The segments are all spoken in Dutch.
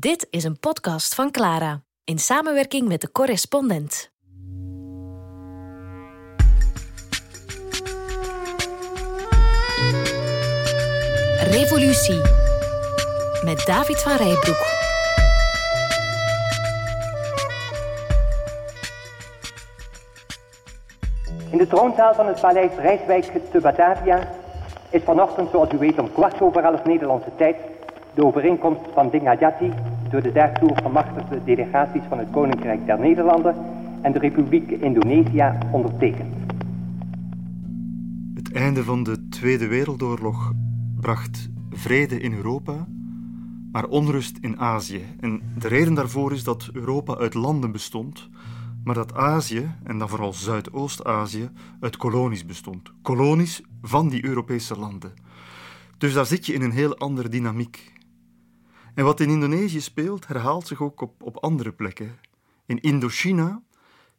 Dit is een podcast van Clara in samenwerking met de correspondent. Revolutie met David van Rijbroek. In de troonzaal van het paleis Rijswijk te Batavia is vanochtend, zoals u weet, om kwart over elf Nederlandse tijd de overeenkomst van Dingajati door de daartoe gemachtigde delegaties van het Koninkrijk der Nederlanden en de Republiek Indonesië ondertekend. Het einde van de Tweede Wereldoorlog bracht vrede in Europa, maar onrust in Azië. En de reden daarvoor is dat Europa uit landen bestond, maar dat Azië, en dan vooral Zuidoost-Azië, uit kolonies bestond. Kolonies van die Europese landen. Dus daar zit je in een heel andere dynamiek. En wat in Indonesië speelt, herhaalt zich ook op, op andere plekken. In Indochina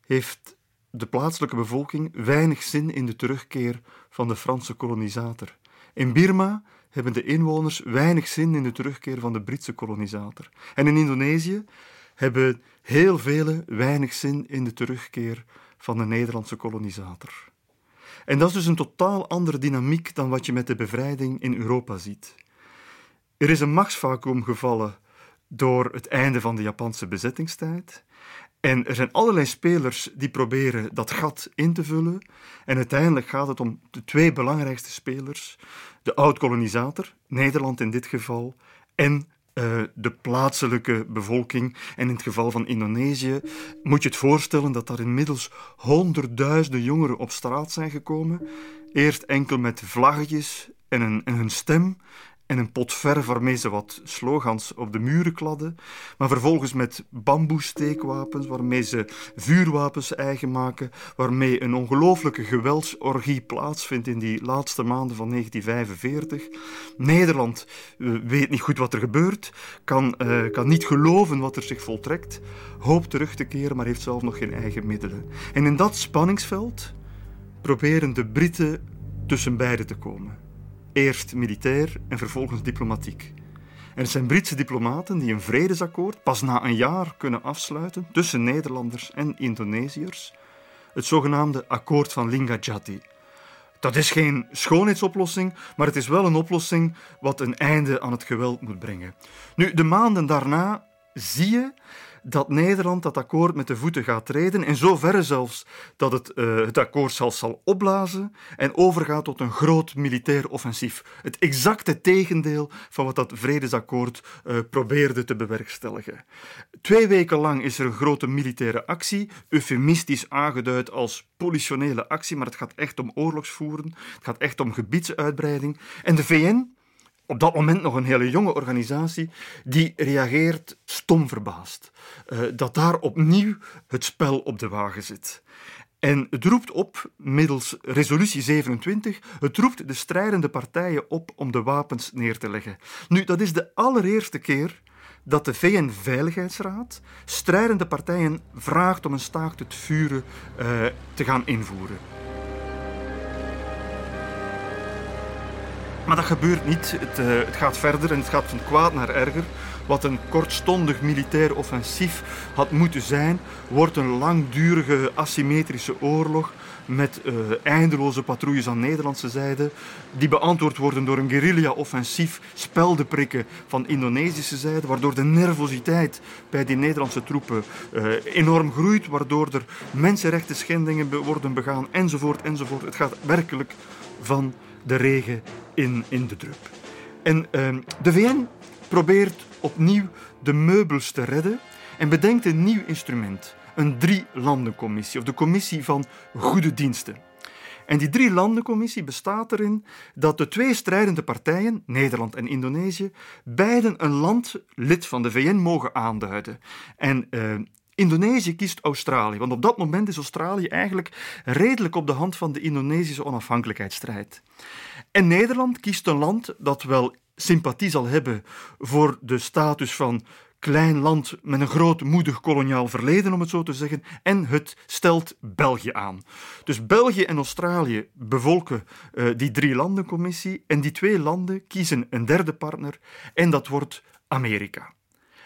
heeft de plaatselijke bevolking weinig zin in de terugkeer van de Franse kolonisator. In Birma hebben de inwoners weinig zin in de terugkeer van de Britse kolonisator. En in Indonesië hebben heel velen weinig zin in de terugkeer van de Nederlandse kolonisator. En dat is dus een totaal andere dynamiek dan wat je met de bevrijding in Europa ziet. Er is een machtsvacuum gevallen door het einde van de Japanse bezettingstijd. En er zijn allerlei spelers die proberen dat gat in te vullen. En uiteindelijk gaat het om de twee belangrijkste spelers: de oud-kolonisator, Nederland in dit geval, en uh, de plaatselijke bevolking. En in het geval van Indonesië moet je het voorstellen dat er inmiddels honderdduizenden jongeren op straat zijn gekomen. Eerst enkel met vlaggetjes en, een, en hun stem en een pot verf waarmee ze wat slogans op de muren kladden, maar vervolgens met bamboesteekwapens waarmee ze vuurwapens eigen maken, waarmee een ongelooflijke geweldsorgie plaatsvindt in die laatste maanden van 1945. Nederland weet niet goed wat er gebeurt, kan, uh, kan niet geloven wat er zich voltrekt, hoopt terug te keren, maar heeft zelf nog geen eigen middelen. En in dat spanningsveld proberen de Britten tussen beiden te komen. Eerst militair en vervolgens diplomatiek. Het zijn Britse diplomaten die een vredesakkoord pas na een jaar kunnen afsluiten tussen Nederlanders en Indonesiërs, het zogenaamde Akkoord van Linggadjati. Dat is geen schoonheidsoplossing, maar het is wel een oplossing wat een einde aan het geweld moet brengen. Nu, de maanden daarna zie je dat Nederland dat akkoord met de voeten gaat treden, in zoverre zelfs dat het uh, het akkoord zelfs zal opblazen en overgaat tot een groot militair offensief. Het exacte tegendeel van wat dat vredesakkoord uh, probeerde te bewerkstelligen. Twee weken lang is er een grote militaire actie, eufemistisch aangeduid als politionele actie, maar het gaat echt om oorlogsvoeren, het gaat echt om gebiedsuitbreiding. En de VN op dat moment nog een hele jonge organisatie, die reageert stom verbaasd. Uh, dat daar opnieuw het spel op de wagen zit. En het roept op, middels resolutie 27, het roept de strijdende partijen op om de wapens neer te leggen. Nu, dat is de allereerste keer dat de VN-veiligheidsraad strijdende partijen vraagt om een staakt het vuren uh, te gaan invoeren. Maar dat gebeurt niet. Het, uh, het, gaat verder en het gaat van kwaad naar erger. Wat een kortstondig militair offensief had moeten zijn, wordt een langdurige asymmetrische oorlog met uh, eindeloze patrouilles aan Nederlandse zijde, die beantwoord worden door een guerrilla-offensief, speldenprikken van Indonesische zijde, waardoor de nervositeit bij die Nederlandse troepen uh, enorm groeit, waardoor er mensenrechten schendingen worden begaan, enzovoort, enzovoort. Het gaat werkelijk van de regen in, in de drup. En uh, de VN probeert opnieuw de meubels te redden en bedenkt een nieuw instrument. Een drie-landencommissie, of de commissie van goede diensten. En die drie-landencommissie bestaat erin dat de twee strijdende partijen, Nederland en Indonesië, beiden een land lid van de VN mogen aanduiden. En uh, Indonesië kiest Australië, want op dat moment is Australië eigenlijk redelijk op de hand van de Indonesische onafhankelijkheidsstrijd. En Nederland kiest een land dat wel sympathie zal hebben voor de status van klein land met een groot moedig koloniaal verleden, om het zo te zeggen, en het stelt België aan. Dus België en Australië bevolken uh, die drie landencommissie en die twee landen kiezen een derde partner en dat wordt Amerika.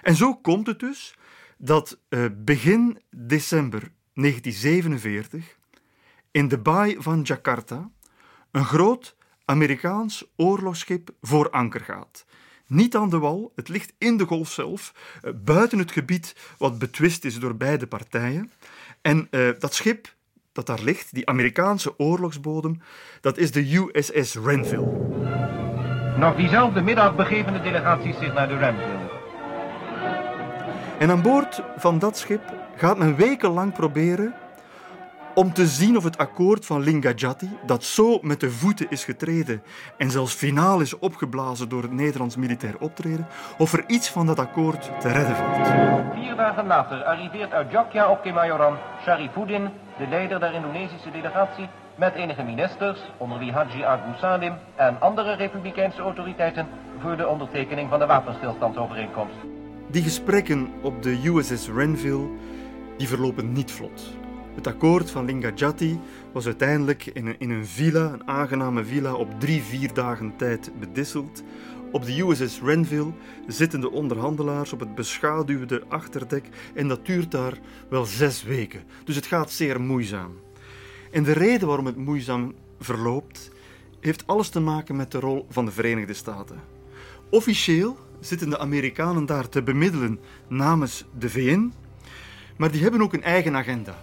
En zo komt het dus dat uh, begin december 1947 in de baai van Jakarta een groot Amerikaans oorlogsschip voor anker gaat. Niet aan de wal, het ligt in de golf zelf, uh, buiten het gebied wat betwist is door beide partijen. En uh, dat schip dat daar ligt, die Amerikaanse oorlogsbodem, dat is de USS Renville. Nog diezelfde middag begeven de delegaties zich naar de Renville. En aan boord van dat schip gaat men wekenlang proberen om te zien of het akkoord van Lingajati, dat zo met de voeten is getreden en zelfs finaal is opgeblazen door het Nederlands militair optreden, of er iets van dat akkoord te redden valt. Vier dagen later arriveert uit Jakarta op Kemayoran Sharifuddin, de leider der Indonesische delegatie, met enige ministers, onder wie Haji Agus Salim en andere republikeinse autoriteiten, voor de ondertekening van de wapenstilstandsovereenkomst. Die gesprekken op de USS Renville die verlopen niet vlot. Het akkoord van Lingajati was uiteindelijk in een, in een villa, een aangename villa, op drie, vier dagen tijd bedisseld. Op de USS Renville zitten de onderhandelaars op het beschaduwde achterdek en dat duurt daar wel zes weken. Dus het gaat zeer moeizaam. En de reden waarom het moeizaam verloopt, heeft alles te maken met de rol van de Verenigde Staten. Officieel zitten de Amerikanen daar te bemiddelen namens de VN, maar die hebben ook een eigen agenda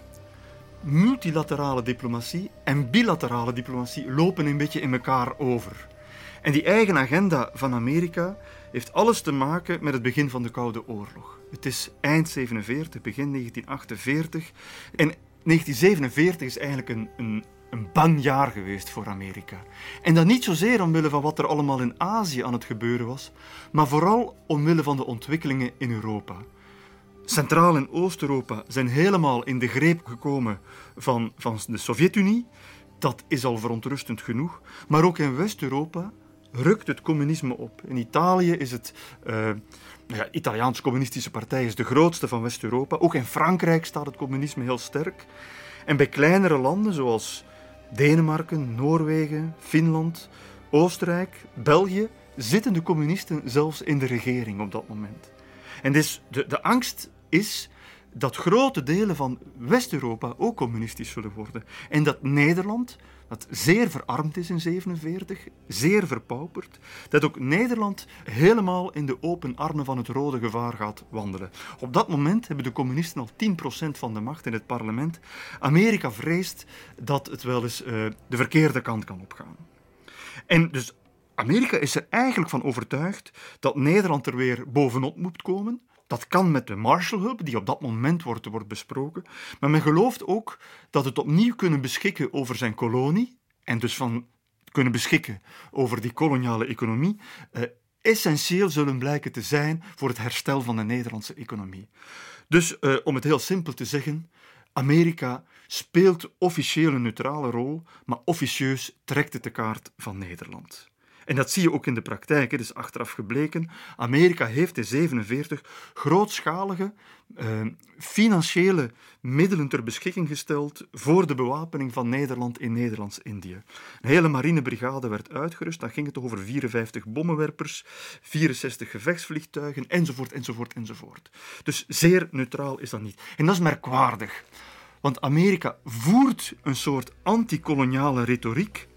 multilaterale diplomatie en bilaterale diplomatie lopen een beetje in elkaar over. En die eigen agenda van Amerika heeft alles te maken met het begin van de Koude Oorlog. Het is eind 47, begin 1948. En 1947 is eigenlijk een, een, een bang jaar geweest voor Amerika. En dat niet zozeer omwille van wat er allemaal in Azië aan het gebeuren was, maar vooral omwille van de ontwikkelingen in Europa. Centraal- en Oost-Europa zijn helemaal in de greep gekomen van, van de Sovjet-Unie. Dat is al verontrustend genoeg. Maar ook in West-Europa rukt het communisme op. In Italië is het. Uh, ja, Italiaans Communistische Partij is de grootste van West-Europa. Ook in Frankrijk staat het communisme heel sterk. En bij kleinere landen zoals Denemarken, Noorwegen, Finland, Oostenrijk, België zitten de communisten zelfs in de regering op dat moment. En dus de, de angst is dat grote delen van West-Europa ook communistisch zullen worden. En dat Nederland, dat zeer verarmd is in 1947, zeer verpauperd, dat ook Nederland helemaal in de open armen van het rode gevaar gaat wandelen. Op dat moment hebben de communisten al 10% van de macht in het parlement. Amerika vreest dat het wel eens uh, de verkeerde kant kan opgaan. En dus Amerika is er eigenlijk van overtuigd dat Nederland er weer bovenop moet komen. Dat kan met de Marshallhulp, die op dat moment wordt, wordt besproken. Maar men gelooft ook dat het opnieuw kunnen beschikken over zijn kolonie, en dus van kunnen beschikken over die koloniale economie, eh, essentieel zullen blijken te zijn voor het herstel van de Nederlandse economie. Dus eh, om het heel simpel te zeggen, Amerika speelt officieel een neutrale rol, maar officieus trekt het de kaart van Nederland. En dat zie je ook in de praktijk. Het is achteraf gebleken. Amerika heeft in 1947 grootschalige uh, financiële middelen ter beschikking gesteld voor de bewapening van Nederland in Nederlands-Indië. Een hele marinebrigade werd uitgerust. Dan ging het over 54 bommenwerpers, 64 gevechtsvliegtuigen, enzovoort, enzovoort, enzovoort. Dus zeer neutraal is dat niet. En dat is merkwaardig. Want Amerika voert een soort antikoloniale retoriek.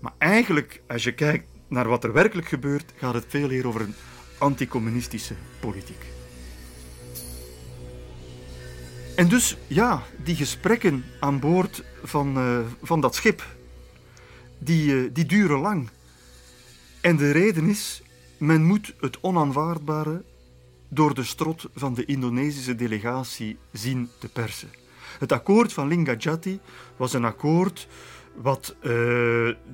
Maar eigenlijk, als je kijkt naar wat er werkelijk gebeurt, gaat het veel meer over een anticommunistische politiek. En dus, ja, die gesprekken aan boord van, uh, van dat schip, die, uh, die duren lang. En de reden is, men moet het onaanvaardbare door de strot van de Indonesische delegatie zien te persen. Het akkoord van Lingajati was een akkoord wat uh,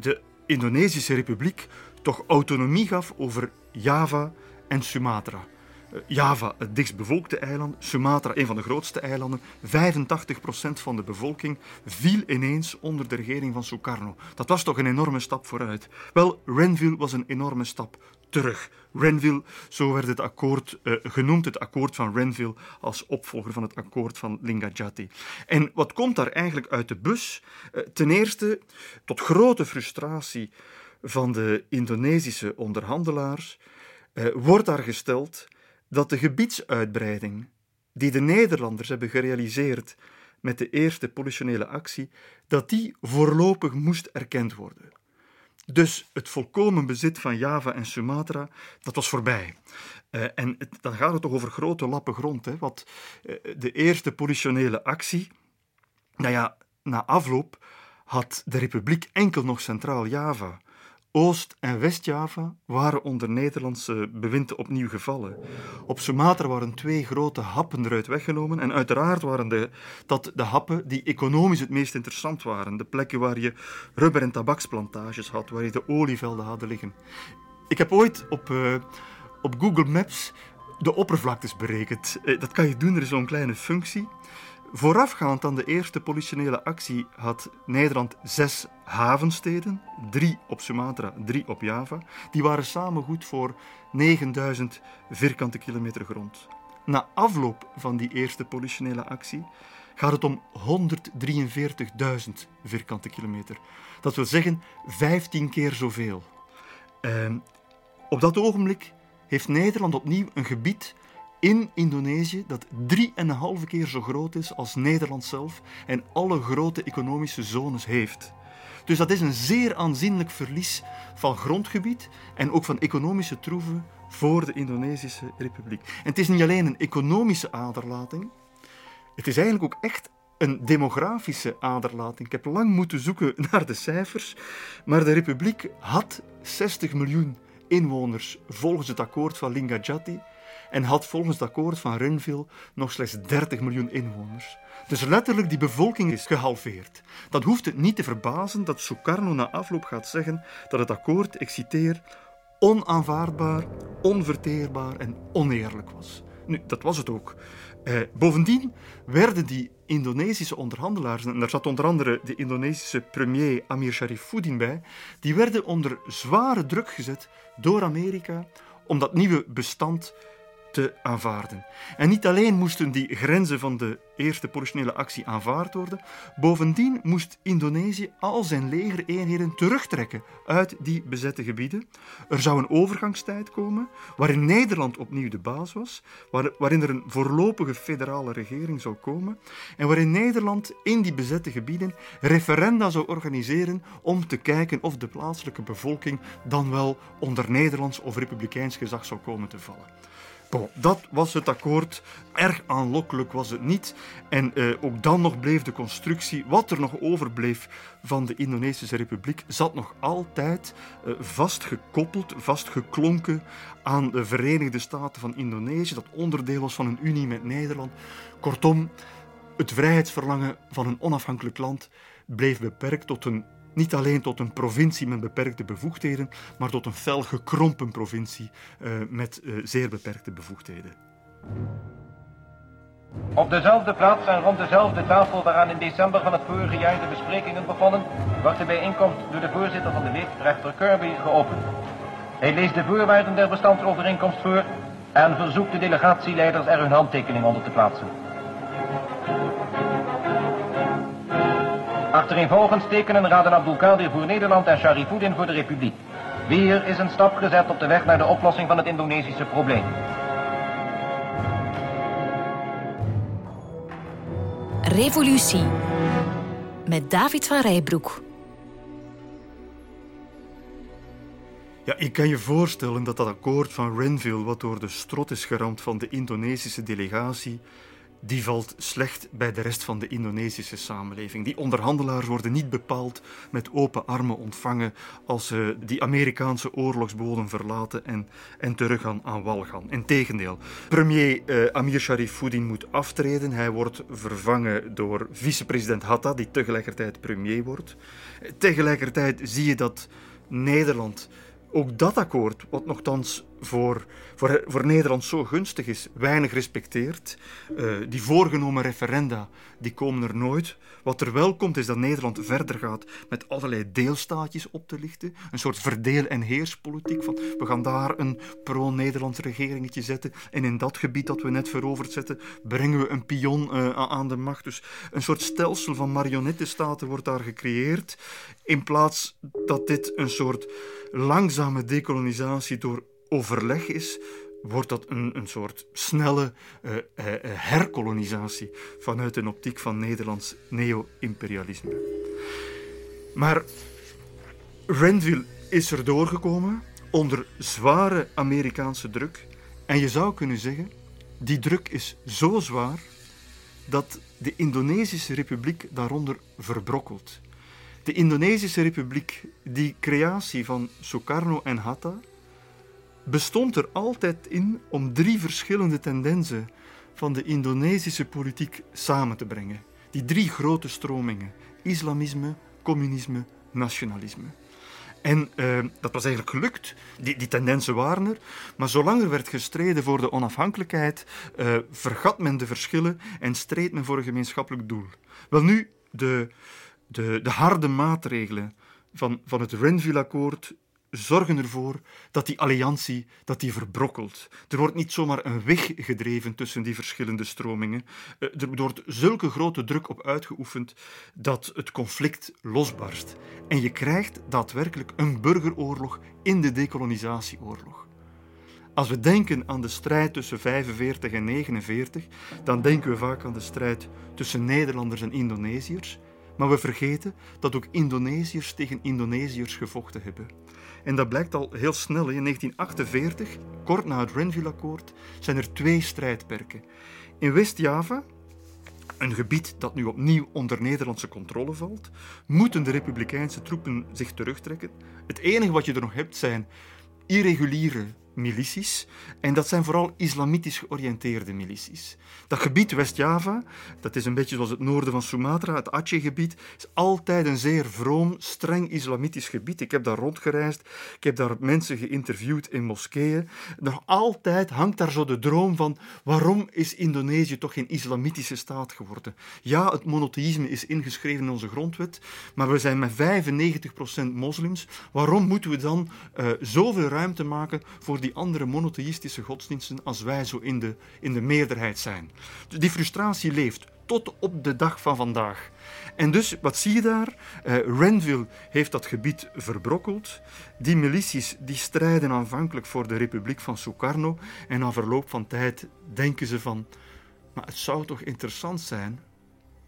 de Indonesische Republiek toch autonomie gaf over Java en Sumatra. Eh, Java, het dichtstbevolkte eiland, Sumatra, een van de grootste eilanden. 85% van de bevolking viel ineens onder de regering van Sukarno. Dat was toch een enorme stap vooruit. Wel, Renville was een enorme stap terug. Renville, zo werd het akkoord uh, genoemd, het akkoord van Renville als opvolger van het akkoord van Lingajati. En wat komt daar eigenlijk uit de bus? Uh, ten eerste, tot grote frustratie van de Indonesische onderhandelaars, uh, wordt daar gesteld dat de gebiedsuitbreiding die de Nederlanders hebben gerealiseerd met de eerste politionele actie, dat die voorlopig moest erkend worden. Dus het volkomen bezit van Java en Sumatra, dat was voorbij. Uh, en dan gaat het toch over grote lappen grond. Hè? Want uh, de eerste politionele actie, nou ja, na afloop had de republiek enkel nog Centraal Java. Oost- en West-Java waren onder Nederlandse bewind opnieuw gevallen. Op Sumatra waren twee grote happen eruit weggenomen en uiteraard waren de, dat de happen die economisch het meest interessant waren. De plekken waar je rubber- en tabaksplantages had, waar je de olievelden hadden liggen. Ik heb ooit op, uh, op Google Maps de oppervlaktes berekend. Uh, dat kan je doen, er is zo'n kleine functie. Voorafgaand aan de eerste politionele actie had Nederland zes havensteden, drie op Sumatra, drie op Java. Die waren samen goed voor 9000 vierkante kilometer grond. Na afloop van die eerste politionele actie gaat het om 143.000 vierkante kilometer. Dat wil zeggen 15 keer zoveel. Uh, op dat ogenblik heeft Nederland opnieuw een gebied in Indonesië dat drieënhalve keer zo groot is als Nederland zelf en alle grote economische zones heeft. Dus dat is een zeer aanzienlijk verlies van grondgebied en ook van economische troeven voor de Indonesische Republiek. En het is niet alleen een economische aderlating, het is eigenlijk ook echt een demografische aderlating. Ik heb lang moeten zoeken naar de cijfers, maar de Republiek had 60 miljoen inwoners volgens het akkoord van Lingajati en had volgens het akkoord van Renville nog slechts 30 miljoen inwoners. Dus letterlijk, die bevolking is gehalveerd. Dan hoeft het niet te verbazen dat Sukarno na afloop gaat zeggen dat het akkoord, ik citeer, onaanvaardbaar, onverteerbaar en oneerlijk was. Nu, dat was het ook. Eh, bovendien werden die Indonesische onderhandelaars, en daar zat onder andere de Indonesische premier Amir Sharifuddin bij, die werden onder zware druk gezet door Amerika om dat nieuwe bestand te aanvaarden. En niet alleen moesten die grenzen van de eerste politionele actie aanvaard worden, bovendien moest Indonesië al zijn legereenheden terugtrekken uit die bezette gebieden. Er zou een overgangstijd komen waarin Nederland opnieuw de baas was, waarin er een voorlopige federale regering zou komen en waarin Nederland in die bezette gebieden referenda zou organiseren om te kijken of de plaatselijke bevolking dan wel onder Nederlands of republikeins gezag zou komen te vallen. Bon, dat was het akkoord. Erg aanlokkelijk was het niet. En uh, ook dan nog bleef de constructie, wat er nog overbleef van de Indonesische Republiek, zat nog altijd uh, vastgekoppeld, vastgeklonken aan de Verenigde Staten van Indonesië, dat onderdeel was van een unie met Nederland. Kortom, het vrijheidsverlangen van een onafhankelijk land bleef beperkt tot een niet alleen tot een provincie met beperkte bevoegdheden, maar tot een fel gekrompen provincie uh, met uh, zeer beperkte bevoegdheden. Op dezelfde plaats en rond dezelfde tafel waaraan in december van het vorige jaar de besprekingen begonnen, wordt de bijeenkomst door de voorzitter van de week, Kirby, geopend. Hij leest de voorwaarden der bestandsovereenkomst voor en verzoekt de delegatieleiders er hun handtekening onder te plaatsen. Achtereenvolgens tekenen Raden Abdulkadir voor Nederland en Sharifuddin voor de Republiek. Weer is een stap gezet op de weg naar de oplossing van het Indonesische probleem. Revolutie met David van Rijbroek. Ja, ik kan je voorstellen dat dat akkoord van Renville, wat door de strot is geramd van de Indonesische delegatie, die valt slecht bij de rest van de Indonesische samenleving. Die onderhandelaars worden niet bepaald met open armen ontvangen als ze die Amerikaanse oorlogsbodem verlaten en, en terug gaan aan wal gaan. Integendeel, premier uh, Amir Sharifuddin moet aftreden. Hij wordt vervangen door vicepresident Hatta, die tegelijkertijd premier wordt. Tegelijkertijd zie je dat Nederland ook dat akkoord, wat nogthans voor, voor, voor Nederland zo gunstig is, weinig respecteert. Uh, die voorgenomen referenda, die komen er nooit. Wat er wel komt, is dat Nederland verder gaat met allerlei deelstaatjes op te lichten. Een soort verdeel- en heerspolitiek. Van, we gaan daar een pro-Nederlands regeringetje zetten. En in dat gebied dat we net veroverd zetten, brengen we een pion uh, aan de macht. Dus een soort stelsel van marionettenstaten wordt daar gecreëerd. In plaats dat dit een soort langzame dekolonisatie door overleg is, wordt dat een, een soort snelle uh, uh, herkolonisatie vanuit een optiek van Nederlands neo-imperialisme. Maar Renville is er doorgekomen onder zware Amerikaanse druk. En je zou kunnen zeggen, die druk is zo zwaar dat de Indonesische Republiek daaronder verbrokkelt. De Indonesische Republiek, die creatie van Sukarno en Hatta, bestond er altijd in om drie verschillende tendensen van de Indonesische politiek samen te brengen. Die drie grote stromingen: islamisme, communisme, nationalisme. En uh, dat was eigenlijk gelukt. Die, die, tendensen waren er. Maar zolang er werd gestreden voor de onafhankelijkheid, uh, vergat men de verschillen en streed men voor een gemeenschappelijk doel. Wel nu, de, de, de harde maatregelen van, van het Renville-akkoord zorgen ervoor dat die alliantie dat die verbrokkelt. Er wordt niet zomaar een weg gedreven tussen die verschillende stromingen. Eh, er wordt zulke grote druk op uitgeoefend dat het conflict losbarst. En je krijgt daadwerkelijk een burgeroorlog in de decolonisatieoorlog. Als we denken aan de strijd tussen 45 en 49, dan denken we vaak aan de strijd tussen Nederlanders en Indonesiërs. Maar we vergeten dat ook Indonesiërs tegen Indonesiërs gevochten hebben. En dat blijkt al heel snel. In 1948, kort na het Renville-akkoord, zijn er twee strijdperken. In West-Java, een gebied dat nu opnieuw onder Nederlandse controle valt, moeten de republikeinse troepen zich terugtrekken. Het enige wat je er nog hebt zijn irreguliere milities. En dat zijn vooral islamitisch georiënteerde milities. Dat gebied West-Java, dat is een beetje zoals het noorden van Sumatra, het Aceh-gebied, is altijd een zeer vroom, streng islamitisch gebied. Ik heb daar rondgereisd, ik heb daar mensen geïnterviewd in moskeeën. Nog altijd hangt daar zo de droom van waarom is Indonesië toch geen islamitische staat geworden? Ja, het monotheïsme is ingeschreven in onze grondwet, maar we zijn met 95% moslims. Waarom moeten we dan uh, zoveel ruimte maken voor die andere monotheïstische godsdiensten als wij zo in de, in de meerderheid zijn. Die frustratie leeft tot op de dag van vandaag. En dus, wat zie je daar? Uh, Renville heeft dat gebied verbrokkeld. Die milities die strijden aanvankelijk voor de Republiek van Sukarno. En na verloop van tijd denken ze van... Maar het zou toch interessant zijn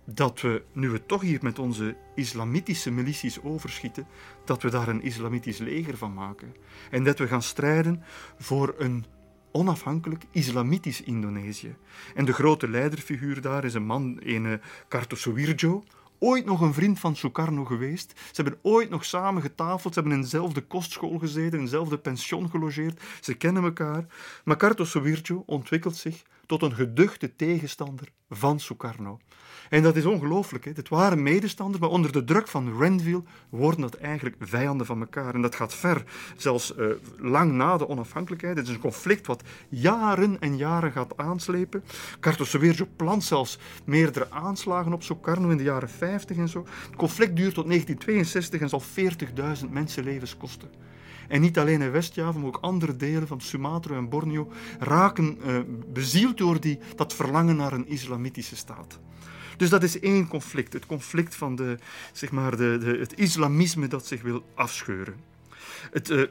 dat we, nu we toch hier met onze islamitische milities overschieten, dat we daar een islamitisch leger van maken. En dat we gaan strijden voor een onafhankelijk islamitisch Indonesië. En de grote leiderfiguur daar is een man, een Kartosoewirjo, ooit nog een vriend van Sukarno geweest. Ze hebben ooit nog samen getafeld, ze hebben in dezelfde kostschool gezeten, in dezelfde pension gelogeerd. Ze kennen elkaar. Maar Kartosoewirjo ontwikkelt zich tot een geduchte tegenstander van Sukarno. En dat is ongelooflijk. Het waren medestanders, maar onder de druk van Renville worden dat eigenlijk vijanden van elkaar. En dat gaat ver, zelfs uh, lang na de onafhankelijkheid. Het is een conflict wat jaren en jaren gaat aanslepen. Kartosoverjo plant zelfs meerdere aanslagen op Sukarno in de jaren 50 en zo. Het conflict duurt tot 1962 en zal 40.000 mensenlevens kosten. En niet alleen in West-Java, maar ook andere delen van Sumatra en Borneo raken uh, bezield door die, dat verlangen naar een islamitische staat. Dus dat is één conflict, het conflict van de, zeg maar de, de, het islamisme dat zich wil afscheuren. Het, uh,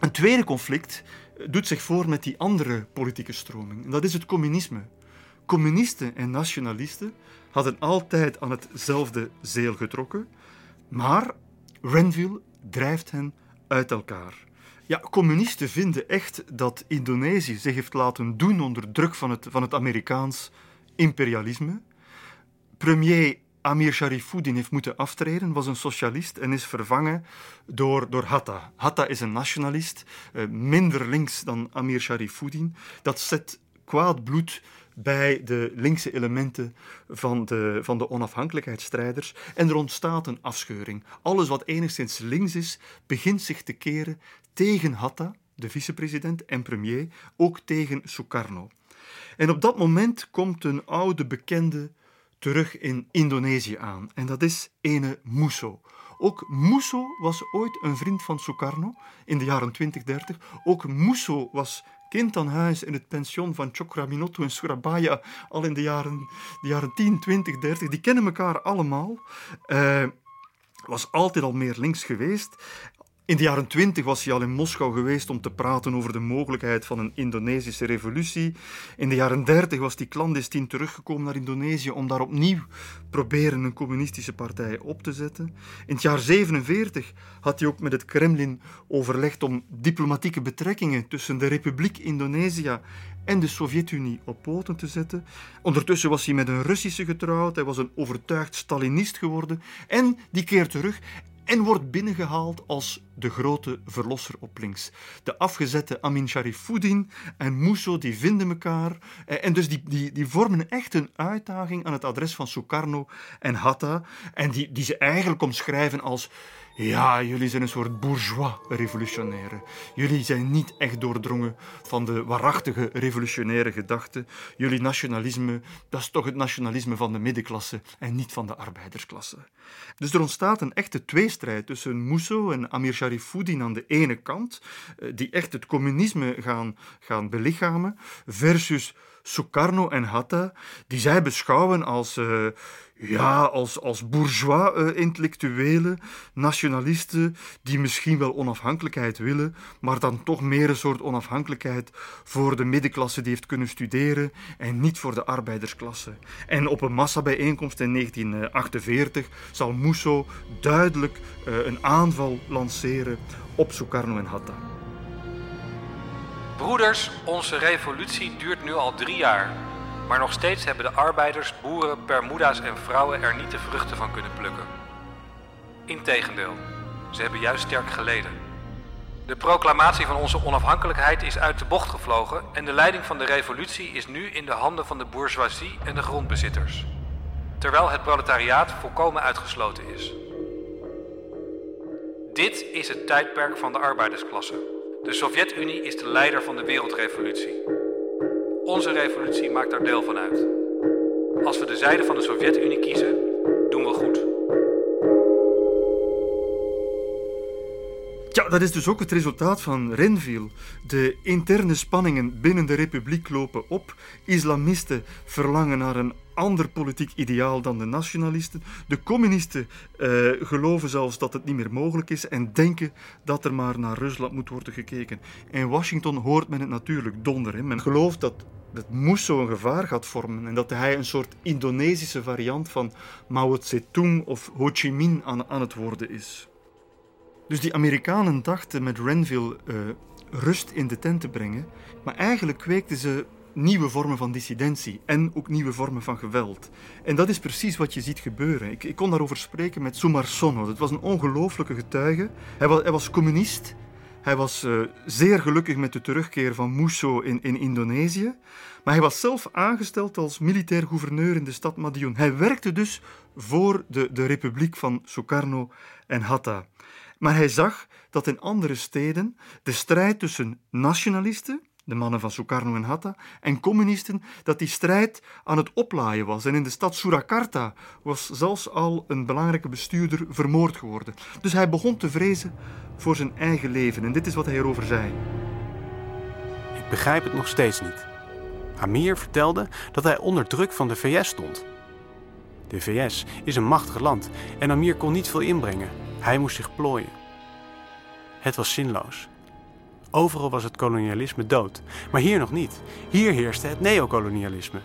een tweede conflict doet zich voor met die andere politieke stroming, en dat is het communisme. Communisten en nationalisten hadden altijd aan hetzelfde zeel getrokken, maar Renville drijft hen uit elkaar. Ja, communisten vinden echt dat Indonesië zich heeft laten doen onder druk van het, van het Amerikaans imperialisme. Premier Amir Sharifuddin heeft moeten aftreden, was een socialist en is vervangen door, door Hatta. Hatta is een nationalist, eh, minder links dan Amir Sharifuddin. Dat zet kwaad bloed bij de linkse elementen van de, van de onafhankelijkheidsstrijders en er ontstaat een afscheuring. Alles wat enigszins links is, begint zich te keren tegen Hatta, de vicepresident en premier, ook tegen Sukarno. En op dat moment komt een oude bekende terug in Indonesië aan. En dat is ene Musso. Ook Musso was ooit een vriend van Sukarno in de jaren 2030. Ook Musso was kind aan huis in het pension van Chokraminoto in Surabaya al in de jaren, de jaren 10, 20, 30. Die kennen elkaar allemaal. Uh, was altijd al meer links geweest. In de jaren twintig was hij al in Moskou geweest om te praten over de mogelijkheid van een Indonesische revolutie. In de jaren dertig was hij clandestien teruggekomen naar Indonesië om daar opnieuw proberen een communistische partij op te zetten. In het jaar 47 had hij ook met het Kremlin overlegd om diplomatieke betrekkingen tussen de Republiek Indonesië en de Sovjet-Unie op poten te zetten. Ondertussen was hij met een Russische getrouwd, hij was een overtuigd Stalinist geworden en die keert terug en wordt binnengehaald als de grote verlosser op links. De afgezette Amin Sharifuddin en Musso die vinden elkaar eh, en dus die, die, die vormen echt een uitdaging aan het adres van Sukarno en Hatta en die, die ze eigenlijk omschrijven als ja, jullie zijn een soort bourgeois revolutionaire. Jullie zijn niet echt doordrongen van de waarachtige revolutionaire gedachte. Jullie nationalisme, dat is toch het nationalisme van de middenklasse en niet van de arbeidersklasse. Dus er ontstaat een echte tweestrijd tussen Musso en Amir Sharifuddin aan de ene kant, eh, die echt het communisme gaan, gaan belichamen, versus Sukarno en Hatta, die zij beschouwen als, uh, ja, als, als bourgeois uh, intellectuelen, nationalisten, die misschien wel onafhankelijkheid willen, maar dan toch meer een soort onafhankelijkheid voor de middenklasse die heeft kunnen studeren en niet voor de arbeidersklasse. En op een massabijeenkomst in 1948 zal Musso duidelijk uh, een aanval lanceren op Sukarno en Hatta. Broeders, onze revolutie duurt nu al drie jaar. Maar nog steeds hebben de arbeiders, boeren, permuda's en vrouwen er niet de vruchten van kunnen plukken. Integendeel, ze hebben juist sterk geleden. De proclamatie van onze onafhankelijkheid is uit de bocht gevlogen en de leiding van de revolutie is nu in de handen van de bourgeoisie en de grondbezitters. Terwijl het proletariaat volkomen uitgesloten is. Dit is het tijdperk van de arbeidersklasse. De Sovjet-Unie is de leider van de wereldrevolutie. Onze revolutie maakt daar deel van uit. Als we de zijde van de Sovjet-Unie kiezen, doen we goed. Ja, dat is dus ook het resultaat van Renville. De interne spanningen binnen de republiek lopen op. Islamisten verlangen naar een ander politiek ideaal dan de nationalisten. De communisten uh, geloven zelfs dat het niet meer mogelijk is en denken dat er maar naar Rusland moet worden gekeken. In Washington hoort men het natuurlijk donder. Men gelooft dat dat Musso een gevaar gaat vormen en dat hij een soort Indonesische variant van Mao Zedong of Ho Chi Minh aan het worden is. Dus die Amerikanen dachten met Renville uh, rust in de tent te brengen, maar eigenlijk kweekten ze nieuwe vormen van dissidentie en ook nieuwe vormen van geweld. En dat is precies wat je ziet gebeuren. Ik, ik kon daarover spreken met Sumarsono. Dat was een ongelooflijke getuige. Hij was, hij was communist. Hij was uh, zeer gelukkig met de terugkeer van Musso in, in Indonesië. Maar hij was zelf aangesteld als militair gouverneur in de stad Madiun. Hij werkte dus voor de, de republiek van Sukarno en Hatta. Maar hij zag dat in andere steden de strijd tussen nationalisten, de mannen van Sukarno en Hatta, en communisten, dat die strijd aan het oplaaien was. En in de stad Surakarta was zelfs al een belangrijke bestuurder vermoord geworden. Dus hij begon te vrezen voor zijn eigen leven. En dit is wat hij erover zei. Ik begrijp het nog steeds niet. Amir vertelde dat hij onder druk van de VS stond. De VS is een machtig land en Amir kon niet veel inbrengen. Hij moest zich plooien. Het was zinloos. Overal was het kolonialisme dood, maar hier nog niet. Hier heerste het neocolonialisme.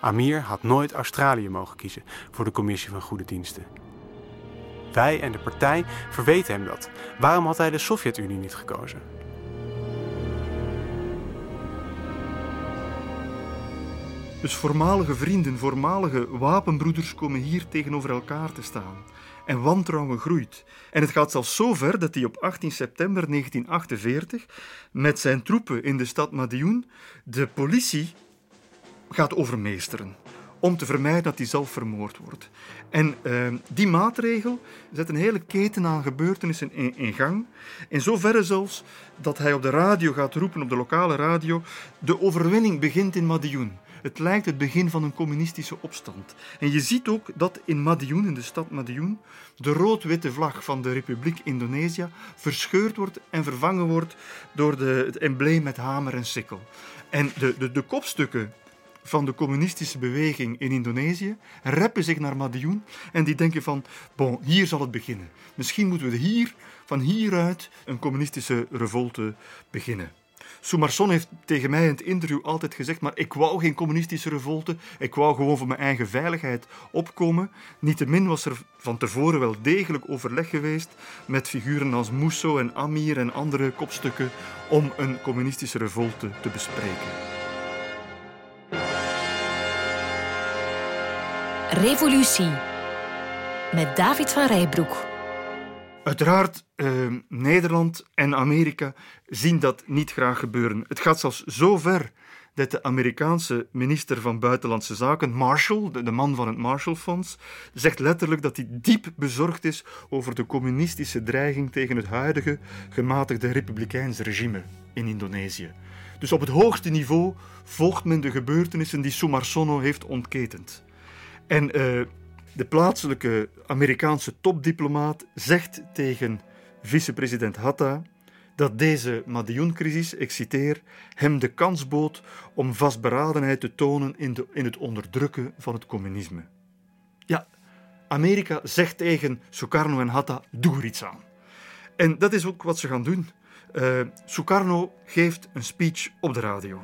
Amir had nooit Australië mogen kiezen voor de Commissie van Goede Diensten. Wij en de partij verweten hem dat. Waarom had hij de Sovjet-Unie niet gekozen? Dus voormalige vrienden, voormalige wapenbroeders komen hier tegenover elkaar te staan. En wantrouwen groeit. En het gaat zelfs zo ver dat hij op 18 september 1948 met zijn troepen in de stad Madiun de politie gaat overmeesteren. Om te vermijden dat hij zelf vermoord wordt. En uh, die maatregel zet een hele keten aan gebeurtenissen in, gang. In zoverre zelfs dat hij op de radio gaat roepen, op de lokale radio: De overwinning begint in Madiun. Het lijkt het begin van een communistische opstand. En je ziet ook dat in Madiun, in de stad Madiun, de rood-witte vlag van de Republiek Indonesië verscheurd wordt en vervangen wordt door de, het embleem met hamer en sikkel. En de, de, de kopstukken van de communistische beweging in Indonesië reppen zich naar Madiun en die denken van, bon, hier zal het beginnen. Misschien moeten we hier, van hieruit, een communistische revolte beginnen. Soumarson heeft tegen mij in het interview altijd gezegd, maar ik wou geen communistische revolte, ik wou gewoon voor mijn eigen veiligheid opkomen. Niettemin was er van tevoren wel degelijk overleg geweest met figuren als Musso en Amir en andere kopstukken om een communistische revolte te bespreken. Revolutie met David van Rijbroek. Uiteraard, eh, Nederland en Amerika zien dat niet graag gebeuren. Het gaat zelfs zo ver dat de Amerikaanse minister van Buitenlandse Zaken, Marshall, de, man van het Marshallfonds, zegt letterlijk dat hij diep bezorgd is over de communistische dreiging tegen het huidige gematigde republikeinse regime in Indonesië. Dus op het hoogste niveau volgt men de gebeurtenissen die Sumarsono heeft ontketend. En eh, de plaatselijke Amerikaanse topdiplomaat zegt tegen vicepresident Hatta dat deze Madiun-crisis, ik citeer, hem de kans bood om vastberadenheid te tonen in, in het onderdrukken van het communisme. Ja, Amerika zegt tegen Sukarno en Hatta, doe er iets aan. En dat is ook wat ze gaan doen. Uh, Sukarno geeft een speech op de radio.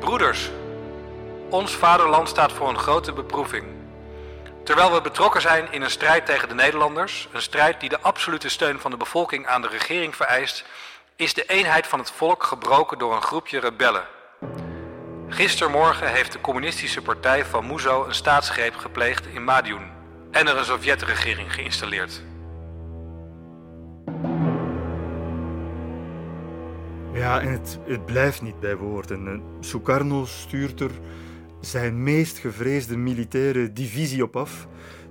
Broeders, ons vaderland staat voor een grote beproeving. Terwijl we betrokken zijn in een strijd tegen de Nederlanders, een strijd die de absolute steun van de bevolking aan de regering vereist, is de eenheid van het volk gebroken door een groepje rebellen. Gistermorgen heeft de communistische partij van Muzo een staatsgreep gepleegd in Madiun en er een Sovjetregering geïnstalleerd. Ja, en het, het blijft niet bij woorden. Sukarno stuurt er zijn meest gevreesde militaire divisie op af.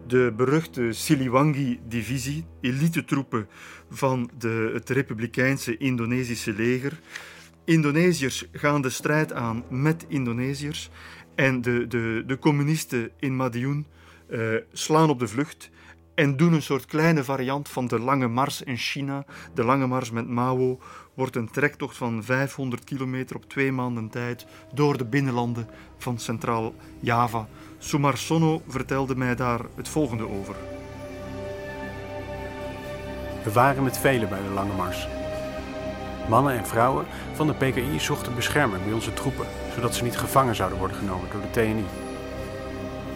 De beruchte Siliwangi-divisie, elite-troepen van de, het Republikeinse Indonesische leger. Indonesiërs gaan de strijd aan met Indonesiërs en de, de, de communisten in Madiun uh, slaan op de vlucht en doen een soort kleine variant van de Lange Mars in China. De Lange Mars met Mao wordt een trektocht van 500 kilometer op twee maanden tijd door de binnenlanden van Centraal Java. Sumarsono vertelde mij daar het volgende over. We waren met velen bij de Lange Mars. Mannen en vrouwen van de PKI zochten bescherming bij onze troepen, zodat ze niet gevangen zouden worden genomen door de TNI.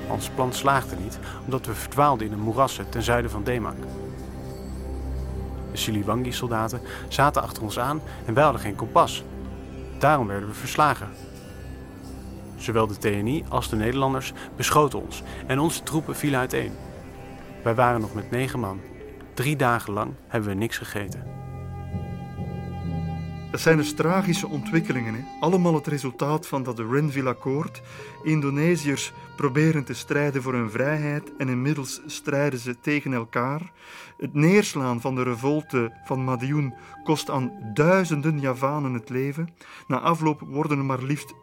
Ons plan slaagde niet, omdat we verdwaalden in een moerassen ten zuiden van Demak. De Siliwangi-soldaten zaten achter ons aan en wij hadden geen kompas. Daarom werden we verslagen. Zowel de TNI als de Nederlanders beschoten ons en onze troepen vielen uiteen. Wij waren nog met negen man. Drie dagen lang hebben we niks gegeten. Dat zijn dus tragische ontwikkelingen. Hè? Allemaal het resultaat van dat Renville-akkoord. Indonesiërs proberen te strijden voor hun vrijheid en inmiddels strijden ze tegen elkaar. Het neerslaan van de revolte van Madiun kost aan duizenden Javanen het leven. Na afloop worden er maar liefst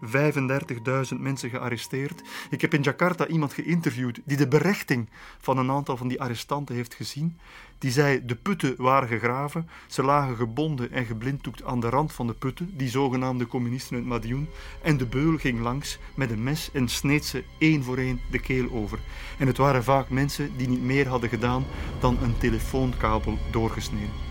35.000 mensen gearresteerd. Ik heb in Jakarta iemand geïnterviewd die de berechting van een aantal van die arrestanten heeft gezien. Die zei de putten waren gegraven, ze lagen gebonden en geblinddoekt aan de rand van de putten, die zogenaamde communisten uit Madiun, en de beul ging langs met een mes en sneed ze één voor één de keel over. En het waren vaak mensen die niet meer hadden gedaan dan een telefoonkabel doorgesneden.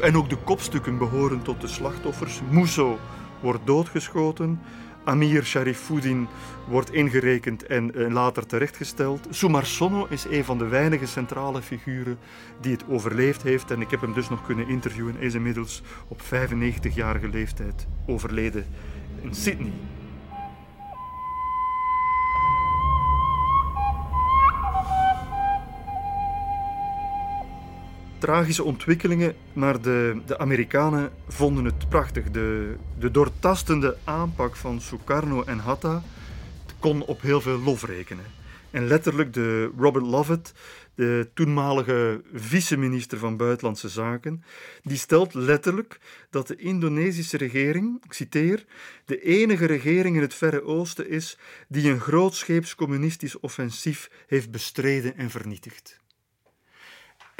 En ook de kopstukken behoren tot de slachtoffers. Musso wordt doodgeschoten. Amir Sharifuddin wordt ingerekend en eh, later terechtgesteld. Sumarsono is een van de weinige centrale figuren die het overleefd heeft. En ik heb hem dus nog kunnen interviewen. Hij is inmiddels op 95-jarige leeftijd overleden in Sydney. Tragische ontwikkelingen, maar de, de Amerikanen vonden het prachtig. De, de doortastende aanpak van Sukarno en Hatta kon op heel veel lof rekenen. En letterlijk de Robert Lovett, de toenmalige vice-minister van Buitenlandse Zaken, die stelt letterlijk dat de Indonesische regering, ik citeer, de enige regering in het Verre Oosten is die een grootscheeps communistisch offensief heeft bestreden en vernietigd.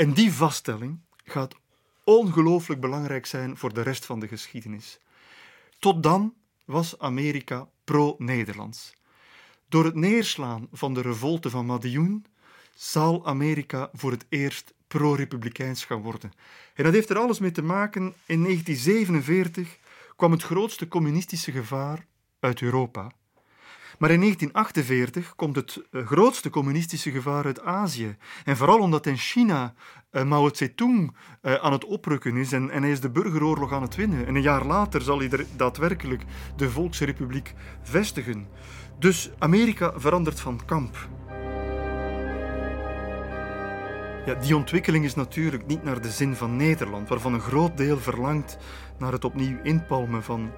En die vaststelling gaat ongelooflijk belangrijk zijn voor de rest van de geschiedenis. Tot dan was Amerika pro-Nederlands. Door het neerslaan van de revolte van Madioen zal Amerika voor het eerst pro-republikeins gaan worden. En dat heeft er alles mee te maken. In 1947 kwam het grootste communistische gevaar uit Europa. Maar in 1948 komt het eh, grootste communistische gevaar uit Azië. En vooral omdat in China uh, Mao Zedong uh, aan het oprukken is en, hij is de burgeroorlog aan het winnen. En een jaar later zal hij er daadwerkelijk de Volksrepubliek vestigen. Dus Amerika verandert van kamp. Ja, die ontwikkeling is natuurlijk niet naar de zin van Nederland, waarvan een groot deel verlangt naar het opnieuw inpalmen van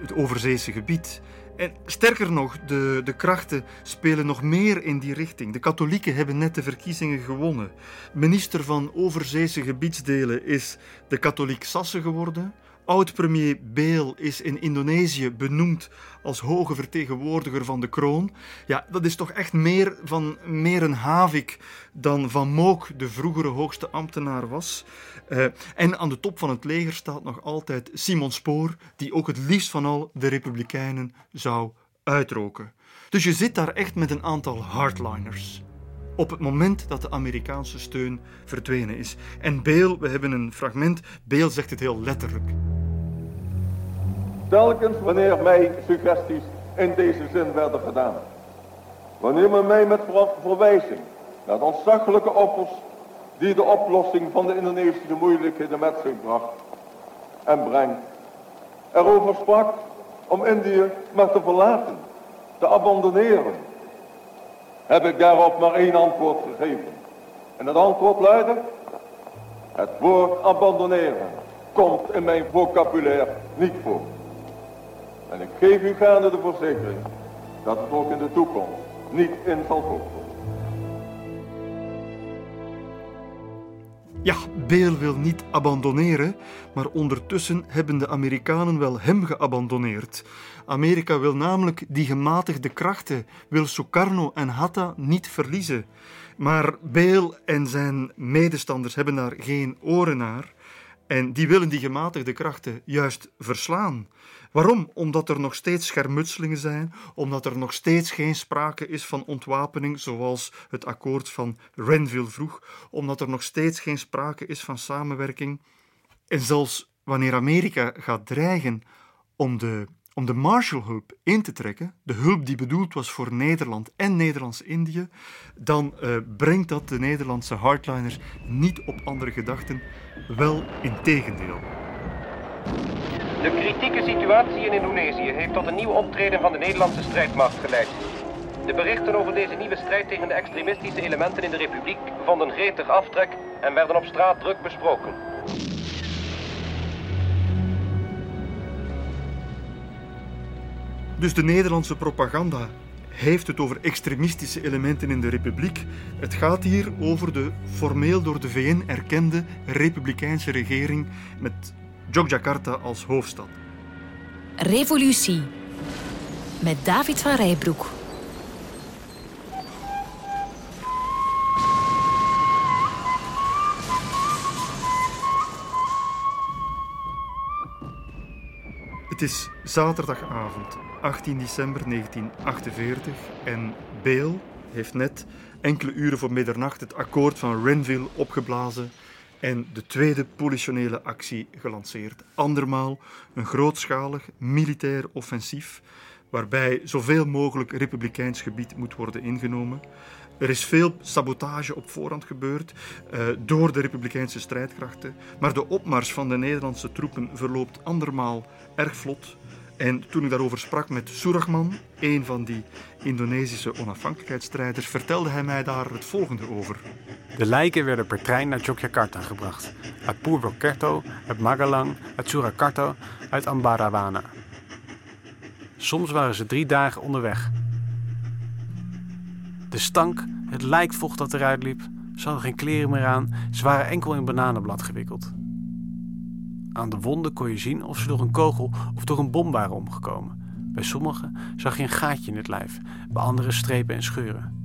het overzeese gebied. En sterker nog, de, de krachten spelen nog meer in die richting. De katholieken hebben net de verkiezingen gewonnen. Minister van Overzeese gebiedsdelen is de katholiek Sasse geworden. Oud-premier Beel is in Indonesië benoemd als hoge vertegenwoordiger van de kroon. Ja, dat is toch echt meer, van, meer een havik dan Van Mook, de vroegere hoogste ambtenaar, was. Uh, en aan de top van het leger staat nog altijd Simon Spoor, die ook het liefst van al de Republikeinen zou uitroken. Dus je zit daar echt met een aantal hardliners op het moment dat de Amerikaanse steun verdwenen is. En Beel, we hebben een fragment, Beel zegt het heel letterlijk. Telkens wanneer mij suggesties in deze zin werden gedaan, wanneer men mij met verwijzing naar de ontzaglijke offers die de oplossing van de Indonesische moeilijkheden met zich bracht en brengt, erover sprak om Indië maar te verlaten, te abandoneren, heb ik daarop maar één antwoord gegeven. En het antwoord luidde, het woord abandoneren komt in mijn vocabulaire niet voor. En ik geef u gaande de verzekering dat het ook in de toekomst niet in zal voorkomen. Ja, Beel wil niet abandoneren, maar ondertussen hebben de Amerikanen wel hem geabandoneerd. Amerika wil namelijk die gematigde krachten, wil Sukarno en Hatta niet verliezen. Maar Beel en zijn medestanders hebben daar geen oren naar. En die willen die gematigde krachten juist verslaan. Waarom? Omdat er nog steeds schermutselingen zijn, omdat er nog steeds geen sprake is van ontwapening, zoals het akkoord van Renville vroeg, omdat er nog steeds geen sprake is van samenwerking. En zelfs wanneer Amerika gaat dreigen om de, om de Marshallhulp in te trekken, de hulp die bedoeld was voor Nederland en Nederlands-Indië, dan uh, brengt dat de Nederlandse hardliners niet op andere gedachten, wel in tegendeel. De kritieke situatie in Indonesië heeft tot een nieuw optreden van de Nederlandse strijdmacht geleid. De berichten over deze nieuwe strijd tegen de extremistische elementen in de republiek vonden gretig aftrek en werden op straat druk besproken. Dus de Nederlandse propaganda heeft het over extremistische elementen in de republiek. Het gaat hier over de formeel door de VN erkende republikeinse regering met Yogyakarta als hoofdstad. Revolutie met David van Rijbroek. Het is zaterdagavond, 18 december 1948 en Beel heeft net enkele uren voor middernacht het akkoord van Renville opgeblazen en de tweede politionele actie gelanceerd. Andermaal een grootschalig militair offensief waarbij zoveel mogelijk republikeins gebied moet worden ingenomen. Er is veel sabotage op voorhand gebeurd uh, door de republikeinse strijdkrachten, maar de opmars van de Nederlandse troepen verloopt andermaal erg vlot. En toen ik daarover sprak met Surahman, een van die Indonesische onafhankelijkheidsstrijders, vertelde hij mij daar het volgende over. De lijken werden per trein naar Yogyakarta gebracht. Uit Purwokerto, uit Magalang, uit Surakarta, uit Ambarawana. Soms waren ze drie dagen onderweg. De stank, het lijkvocht dat eruit liep, ze hadden geen kleren meer aan, ze waren enkel in bananenblad gewikkeld. Aan de wonden kon je zien of ze door een kogel of door een bom waren omgekomen. Bij sommigen zag je een gaatje in het lijf, bij anderen strepen en scheuren.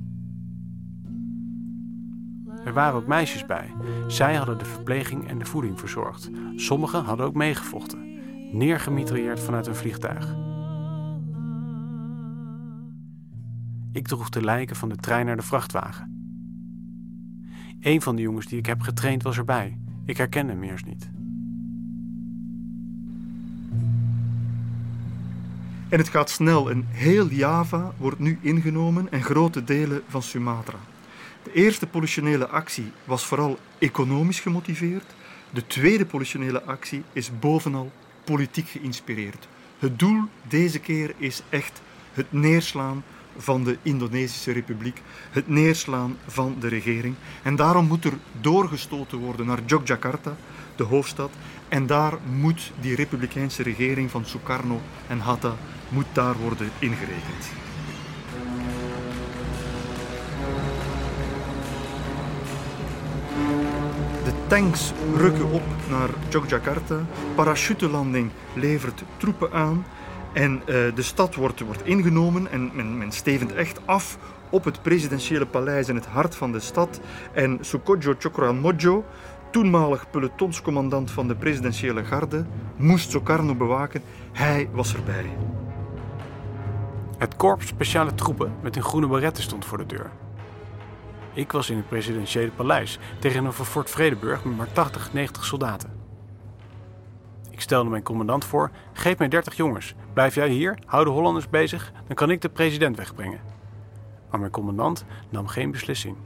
Er waren ook meisjes bij. Zij hadden de verpleging en de voeding verzorgd. Sommigen hadden ook meegevochten, neergemitrailleerd vanuit een vliegtuig. Ik droeg de lijken van de trein naar de vrachtwagen. Een van de jongens die ik heb getraind was erbij. Ik herkende hem eerst niet. En het gaat snel en heel Java wordt nu ingenomen en grote delen van Sumatra. De eerste politionele actie was vooral economisch gemotiveerd. De tweede politionele actie is bovenal politiek geïnspireerd. Het doel deze keer is echt het neerslaan van de Indonesische Republiek, het neerslaan van de regering. En daarom moet er doorgestoten worden naar Yogyakarta, de hoofdstad. En daar moet die republikeinse regering van Sukarno en Hatta moet daar worden ingerekend. De tanks rukken op naar Yogyakarta. Parachutelanding levert troepen aan. En uh, de stad wordt, wordt ingenomen en men, men stevend echt af op het presidentiële paleis in het hart van de stad. En Sukojo toenmalig pelotonscommandant van de presidentiële garde, moest Sukarno bewaken. Hij was erbij. Het korps speciale troepen met een groene baretten stond voor de deur. Ik was in het presidentiële paleis tegenover Fort Vredeburg met maar 80, 90 soldaten. Ik stelde mijn commandant voor: geef mij 30 jongens. Blijf jij hier, hou de Hollanders bezig, dan kan ik de president wegbrengen. Maar mijn commandant nam geen beslissing.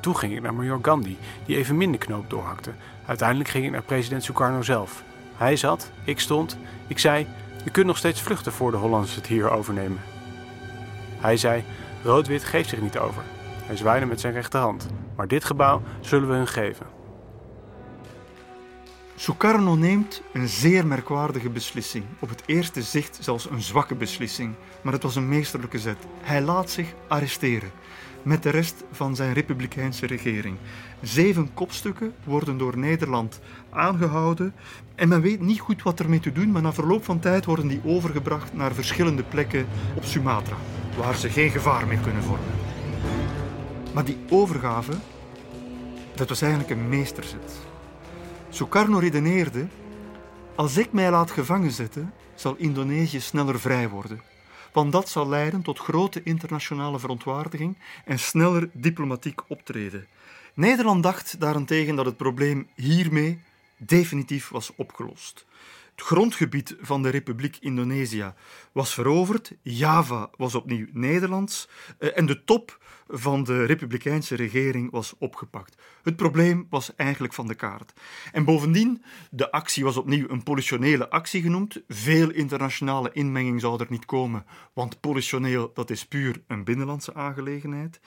Toen ging ik naar major Gandhi, die even minder knoop doorhakte. Uiteindelijk ging ik naar president Sukarno zelf. Hij zat, ik stond. Ik zei: Je kunt nog steeds vluchten voor de Hollanders het hier overnemen. Hij zei: Rood-wit geeft zich niet over. Hij zwaaide met zijn rechterhand. Maar dit gebouw zullen we hun geven. Sukarno neemt een zeer merkwaardige beslissing. Op het eerste zicht zelfs een zwakke beslissing, maar het was een meesterlijke zet. Hij laat zich arresteren met de rest van zijn republikeinse regering. Zeven kopstukken worden door Nederland aangehouden en men weet niet goed wat ermee te doen, maar na verloop van tijd worden die overgebracht naar verschillende plekken op Sumatra, waar ze geen gevaar meer kunnen vormen. Maar die overgave, dat was eigenlijk een meesterzet. Sukarno redeneerde: Als ik mij laat gevangen zetten, zal Indonesië sneller vrij worden. Want dat zal leiden tot grote internationale verontwaardiging en sneller diplomatiek optreden. Nederland dacht daarentegen dat het probleem hiermee definitief was opgelost. Het grondgebied van de Republiek Indonesië was veroverd, Java was opnieuw Nederlands eh, en de top van de republikeinse regering was opgepakt. Het probleem was eigenlijk van de kaart. En bovendien, de actie was opnieuw een politionele actie genoemd. Veel internationale inmenging zou er niet komen, want politioneel dat is puur een binnenlandse aangelegenheid.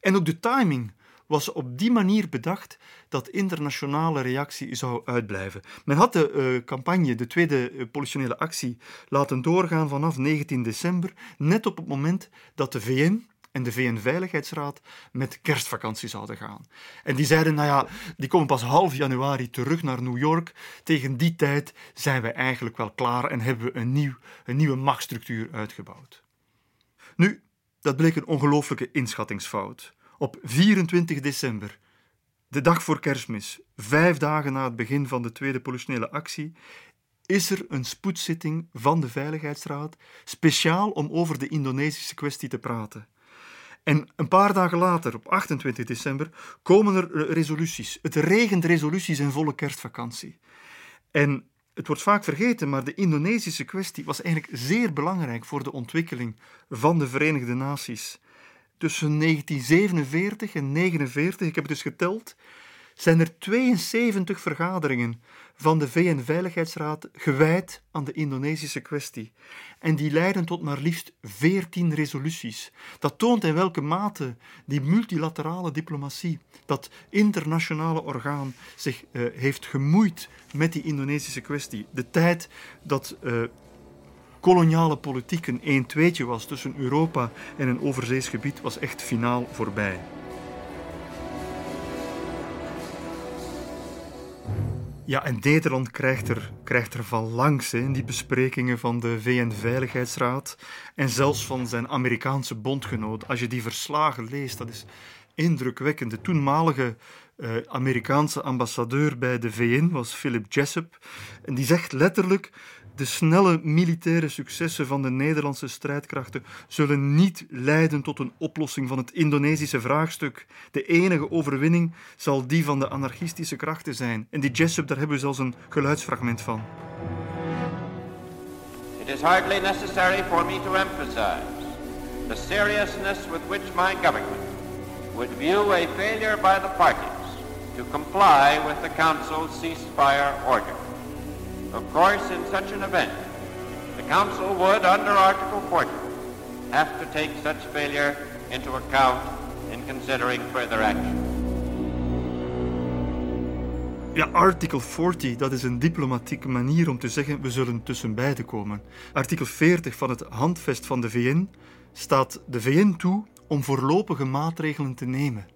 En ook de timing was op die manier bedacht dat internationale reactie zou uitblijven. Men had de uh, campagne, de tweede uh, politionele actie, laten doorgaan vanaf 19 december, net op het moment dat de VN en de VN-veiligheidsraad met kerstvakantie zouden gaan. En die zeiden, nou ja, die komen pas half januari terug naar New York. Tegen die tijd zijn we eigenlijk wel klaar en hebben we een, nieuw, een nieuwe machtsstructuur uitgebouwd. Nu, dat bleek een ongelooflijke inschattingsfout. Op 24 december, de dag voor kerstmis, vijf dagen na het begin van de tweede politionele actie, is er een spoedzitting van de Veiligheidsraad speciaal om over de Indonesische kwestie te praten. En een paar dagen later, op 28 december, komen er resoluties. Het regent resoluties in volle kerstvakantie. En het wordt vaak vergeten, maar de Indonesische kwestie was eigenlijk zeer belangrijk voor de ontwikkeling van de Verenigde Naties. Tussen 1947 en 1949, ik heb het dus geteld, zijn er 72 vergaderingen van de VN-veiligheidsraad gewijd aan de Indonesische kwestie. En die leiden tot maar liefst 14 resoluties. Dat toont in welke mate die multilaterale diplomatie, dat internationale orgaan, zich uh, heeft gemoeid met die Indonesische kwestie. De tijd dat uh, koloniale politiek een 1 2 was tussen Europa en een overzeesgebied was echt finaal voorbij. Ja, en Nederland krijgt er, krijgt er van langs hè, in die besprekingen van de VN-veiligheidsraad en zelfs van zijn Amerikaanse bondgenoot. Als je die verslagen leest, dat is indrukwekkend. De toenmalige uh, Amerikaanse ambassadeur bij de VN was Philip Jessup. En die zegt letterlijk: de snelle militaire successen van de Nederlandse strijdkrachten zullen niet leiden tot een oplossing van het Indonesische vraagstuk. De enige overwinning zal die van de anarchistische krachten zijn. En die Jessup, daar hebben we zelfs een geluidsfragment van. It is hardly necessary for me to emphasize the seriousness with which my government would view a failure by the parties to comply with the Council's ceasefire order. Of course, in such an event, the Council would, under Article 40, have to take such failure into account in considering further action. Ja, artikel 40, dat is een diplomatieke manier om te zeggen we zullen tussen beiden komen. Artikel 40 van het handvest van de VN staat de VN toe om voorlopige maatregelen te nemen.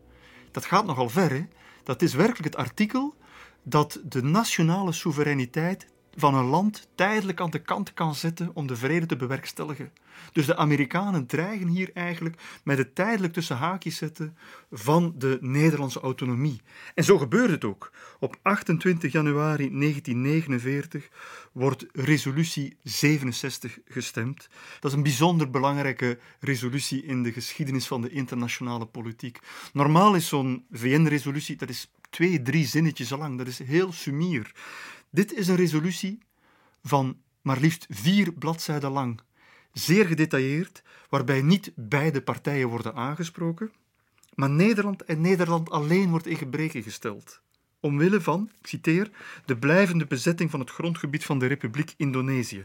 Dat gaat nogal ver, hè? Dat is werkelijk het artikel dat de nationale soevereiniteit van een land tijdelijk aan de kant kan zetten om de vrede te bewerkstelligen. Dus de Amerikanen dreigen hier eigenlijk met het tijdelijk tussen haakjes zetten van de Nederlandse autonomie. En zo gebeurt het ook. Op 28 januari 1949 wordt resolutie 67 gestemd. Dat is een bijzonder belangrijke resolutie in de geschiedenis van de internationale politiek. Normaal is zo'n VN-resolutie, dat is twee, drie zinnetjes lang. Dat is heel sumier. Dit is een resolutie van maar liefst vier bladzijden lang, zeer gedetailleerd, waarbij niet beide partijen worden aangesproken, maar Nederland en Nederland alleen wordt in gebreken gesteld. Omwille van, ik citeer, de blijvende bezetting van het grondgebied van de Republiek Indonesië.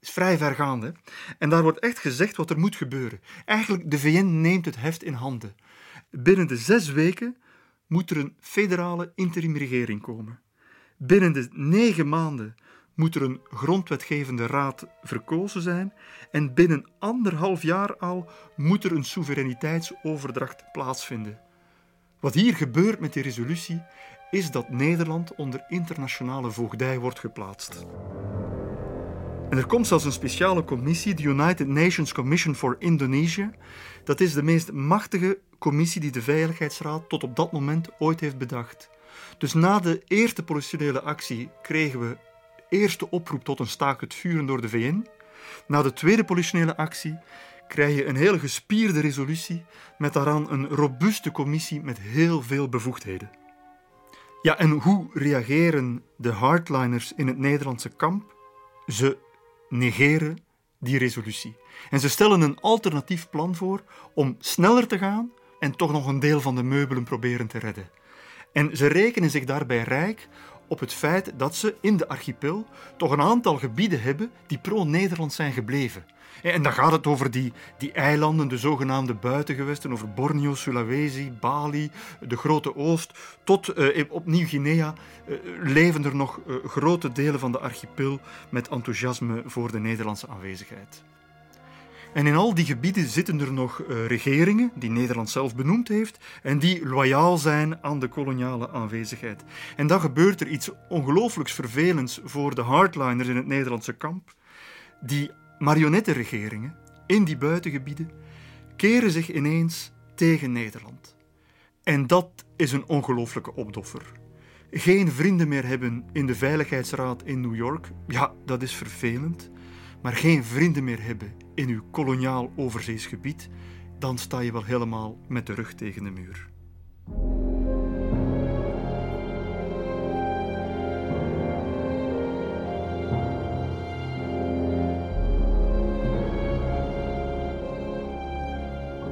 Is vrij vergaande. En daar wordt echt gezegd wat er moet gebeuren. Eigenlijk, de VN neemt het heft in handen. Binnen de zes weken moet er een federale interimregering komen. Binnen de negen maanden moet er een grondwetgevende raad verkozen zijn en binnen anderhalf jaar al moet er een soevereiniteitsoverdracht plaatsvinden. Wat hier gebeurt met die resolutie is dat Nederland onder internationale voogdij wordt geplaatst. En er komt zelfs een speciale commissie, de United Nations Commission for Indonesia. Dat is de meest machtige commissie die de Veiligheidsraad tot op dat moment ooit heeft bedacht. Dus na de eerste politionele actie kregen we eerste oproep tot een staak het vuren door de VN. Na de tweede politionele actie krijg je een hele gespierde resolutie met daaraan een robuuste commissie met heel veel bevoegdheden. Ja, en hoe reageren de hardliners in het Nederlandse kamp? Ze negeren die resolutie. En ze stellen een alternatief plan voor om sneller te gaan en toch nog een deel van de meubelen proberen te redden. En ze rekenen zich daarbij rijk op het feit dat ze in de archipel toch een aantal gebieden hebben die pro-Nederland zijn gebleven. En dan gaat het over die, die eilanden, de zogenaamde buitengewesten, over Borneo, Sulawesi, Bali, de Grote Oost, tot eh, op Nieuw-Guinea eh, leven er nog eh, grote delen van de archipel met enthousiasme voor de Nederlandse aanwezigheid. En in al die gebieden zitten er nog uh, regeringen, die Nederland zelf benoemd heeft, en die loyaal zijn aan de koloniale aanwezigheid. En dan gebeurt er iets ongelooflijks vervelends voor de hardliners in het Nederlandse kamp. Die marionettenregeringen in die buitengebieden keren zich ineens tegen Nederland. En dat is een ongelooflijke opdoffer. Geen vrienden meer hebben in de Veiligheidsraad in New York, ja, dat is vervelend maar geen vrienden meer hebben in uw koloniaal overzeesgebied, dan sta je wel helemaal met de rug tegen de muur.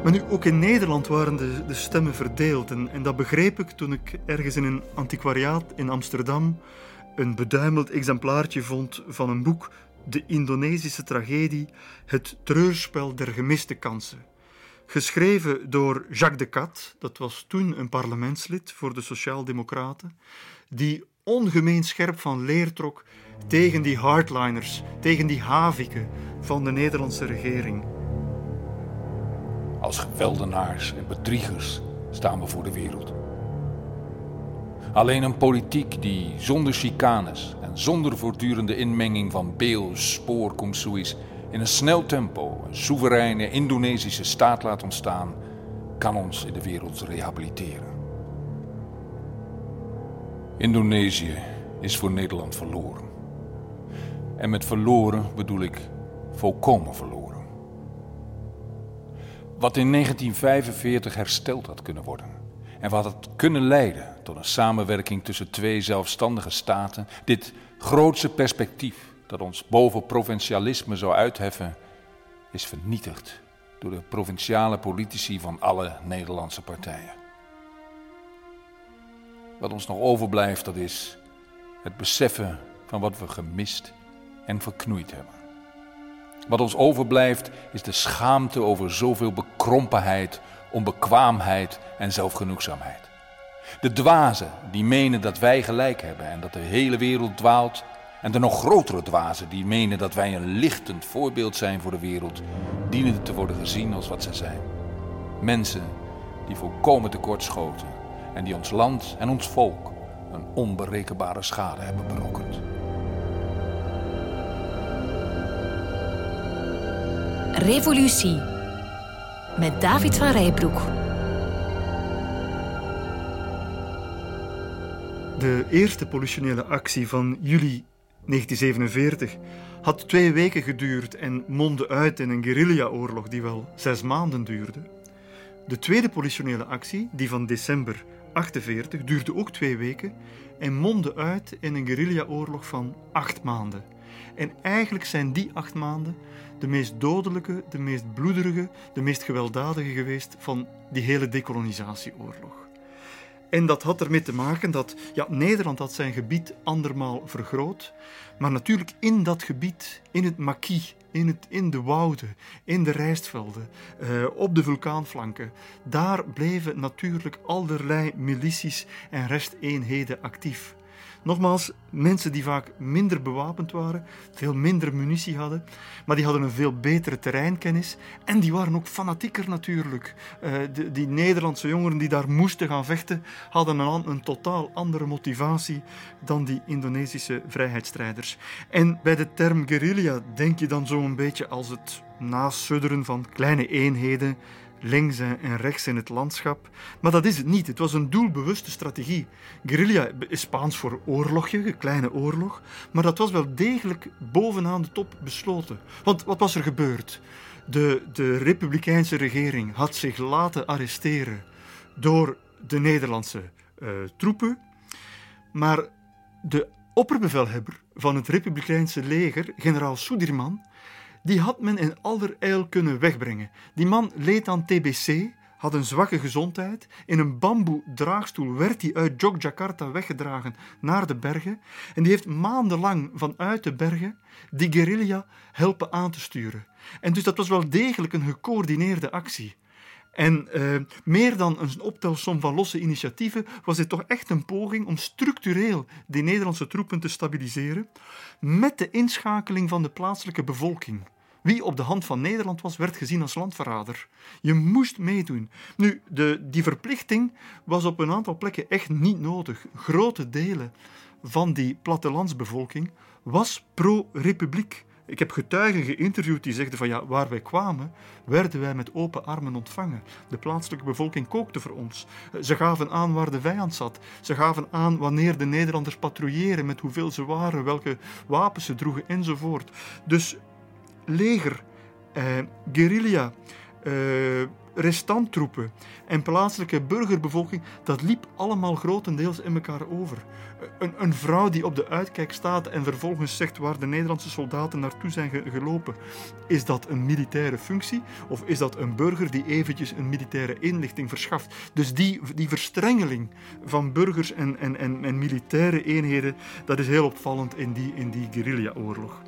Maar nu, ook in Nederland waren de, de stemmen verdeeld. En, en, dat begreep ik toen ik ergens in een antiquariaat in Amsterdam een beduimeld exemplaartje vond van een boek de Indonesische tragedie Het treurspel der gemiste kansen. Geschreven door Jacques de Cat, dat was toen een parlementslid voor de Sociaaldemocraten, die ongemeen scherp van leer trok tegen die hardliners, tegen die haviken van de Nederlandse regering. Als geweldenaars en bedriegers staan we voor de wereld. Alleen een politiek die zonder chicanes en zonder voortdurende inmenging van beel, spoor, in een snel tempo een soevereine Indonesische staat laat ontstaan, kan ons in de wereld rehabiliteren. Indonesië is voor Nederland verloren. En met verloren bedoel ik volkomen verloren. Wat in 1945 hersteld had kunnen worden. En wat had kunnen leiden tot een samenwerking tussen twee zelfstandige staten. Dit grootse perspectief dat ons boven provincialisme zou uitheffen, is vernietigd door de provinciale politici van alle Nederlandse partijen. Wat ons nog overblijft, dat is het beseffen van wat we gemist en verknoeid hebben. Wat ons overblijft is de schaamte over zoveel bekrompenheid, onbekwaamheid en zelfgenoegzaamheid. De dwazen die menen dat wij gelijk hebben en dat de hele wereld dwaalt. En de nog grotere dwazen die menen dat wij een lichtend voorbeeld zijn voor de wereld, dienen te worden gezien als wat ze zijn. Mensen die volkomen tekortschoten en die ons land en ons volk een onberekenbare schade hebben berokkend. Revolutie met David van Rijbroek. De eerste politionele actie van juli 1947 had twee weken geduurd en mondde uit in een guerrilla-oorlog die wel zes maanden duurde. De tweede politionele actie, die van december 48, duurde ook twee weken en mondde uit in een guerrilla-oorlog van acht maanden. En eigenlijk zijn die acht maanden de meest dodelijke, de meest bloederige, de meest gewelddadige geweest van die hele decolonisatieoorlog. En dat had ermee te maken dat ja, Nederland had zijn gebied andermaal vergroot, maar natuurlijk in dat gebied, in het maquis, in, het, in de wouden, in de rijstvelden, eh, op de vulkaanflanken, daar bleven natuurlijk allerlei milities en resteenheden actief. Nogmaals, mensen die vaak minder bewapend waren, veel minder munitie hadden, maar die hadden een veel betere terreinkennis en die waren ook fanatieker natuurlijk. Uh, de, die Nederlandse jongeren die daar moesten gaan vechten, hadden een, een totaal andere motivatie dan die Indonesische vrijheidsstrijders. En bij de term guerrilla denk je dan zo een beetje als het nasudderen van kleine eenheden links en rechts in het landschap. Maar dat is het niet. Het was een doelbewuste strategie. Guerrilla is Spaans voor oorlogje, een kleine oorlog. Maar dat was wel degelijk bovenaan de top besloten. Want wat was er gebeurd? De, de republikeinse regering had zich laten arresteren door de Nederlandse uh, troepen. Maar de opperbevelhebber van het republikeinse leger, generaal Sudirman, die had men in allerijl kunnen wegbrengen. Die man leed aan TBC, had een zwakke gezondheid. In een bamboe draagstoel werd hij uit Jogjakarta weggedragen naar de bergen. En die heeft maandenlang vanuit de bergen die guerrilla helpen aan te sturen. En dus dat was wel degelijk een gecoördineerde actie. En uh, meer dan een optelsom van losse initiatieven was dit toch echt een poging om structureel die Nederlandse troepen te stabiliseren, met de inschakeling van de plaatselijke bevolking. Wie op de hand van Nederland was, werd gezien als landverrader. Je moest meedoen. Nu, de, die verplichting was op een aantal plekken echt niet nodig. Grote delen van die plattelandsbevolking was pro-republiek. Ik heb getuigen geïnterviewd die zegden van ja, waar wij kwamen, werden wij met open armen ontvangen. De plaatselijke bevolking kookte voor ons. Ze gaven aan waar de vijand zat. Ze gaven aan wanneer de Nederlanders patrouilleren, met hoeveel ze waren, welke wapens ze droegen enzovoort. Dus leger, eh, guerrilla, eh, restanttroepen en plaatselijke burgerbevolking, dat liep allemaal grotendeels in elkaar over. Een, een, vrouw die op de uitkijk staat en vervolgens zegt waar de Nederlandse soldaten naartoe zijn gelopen, is dat een militaire functie of is dat een burger die eventjes een militaire inlichting verschaft? Dus die, die verstrengeling van burgers en, en, en, en militaire eenheden, dat is heel opvallend in die, in die guerrilla-oorlog.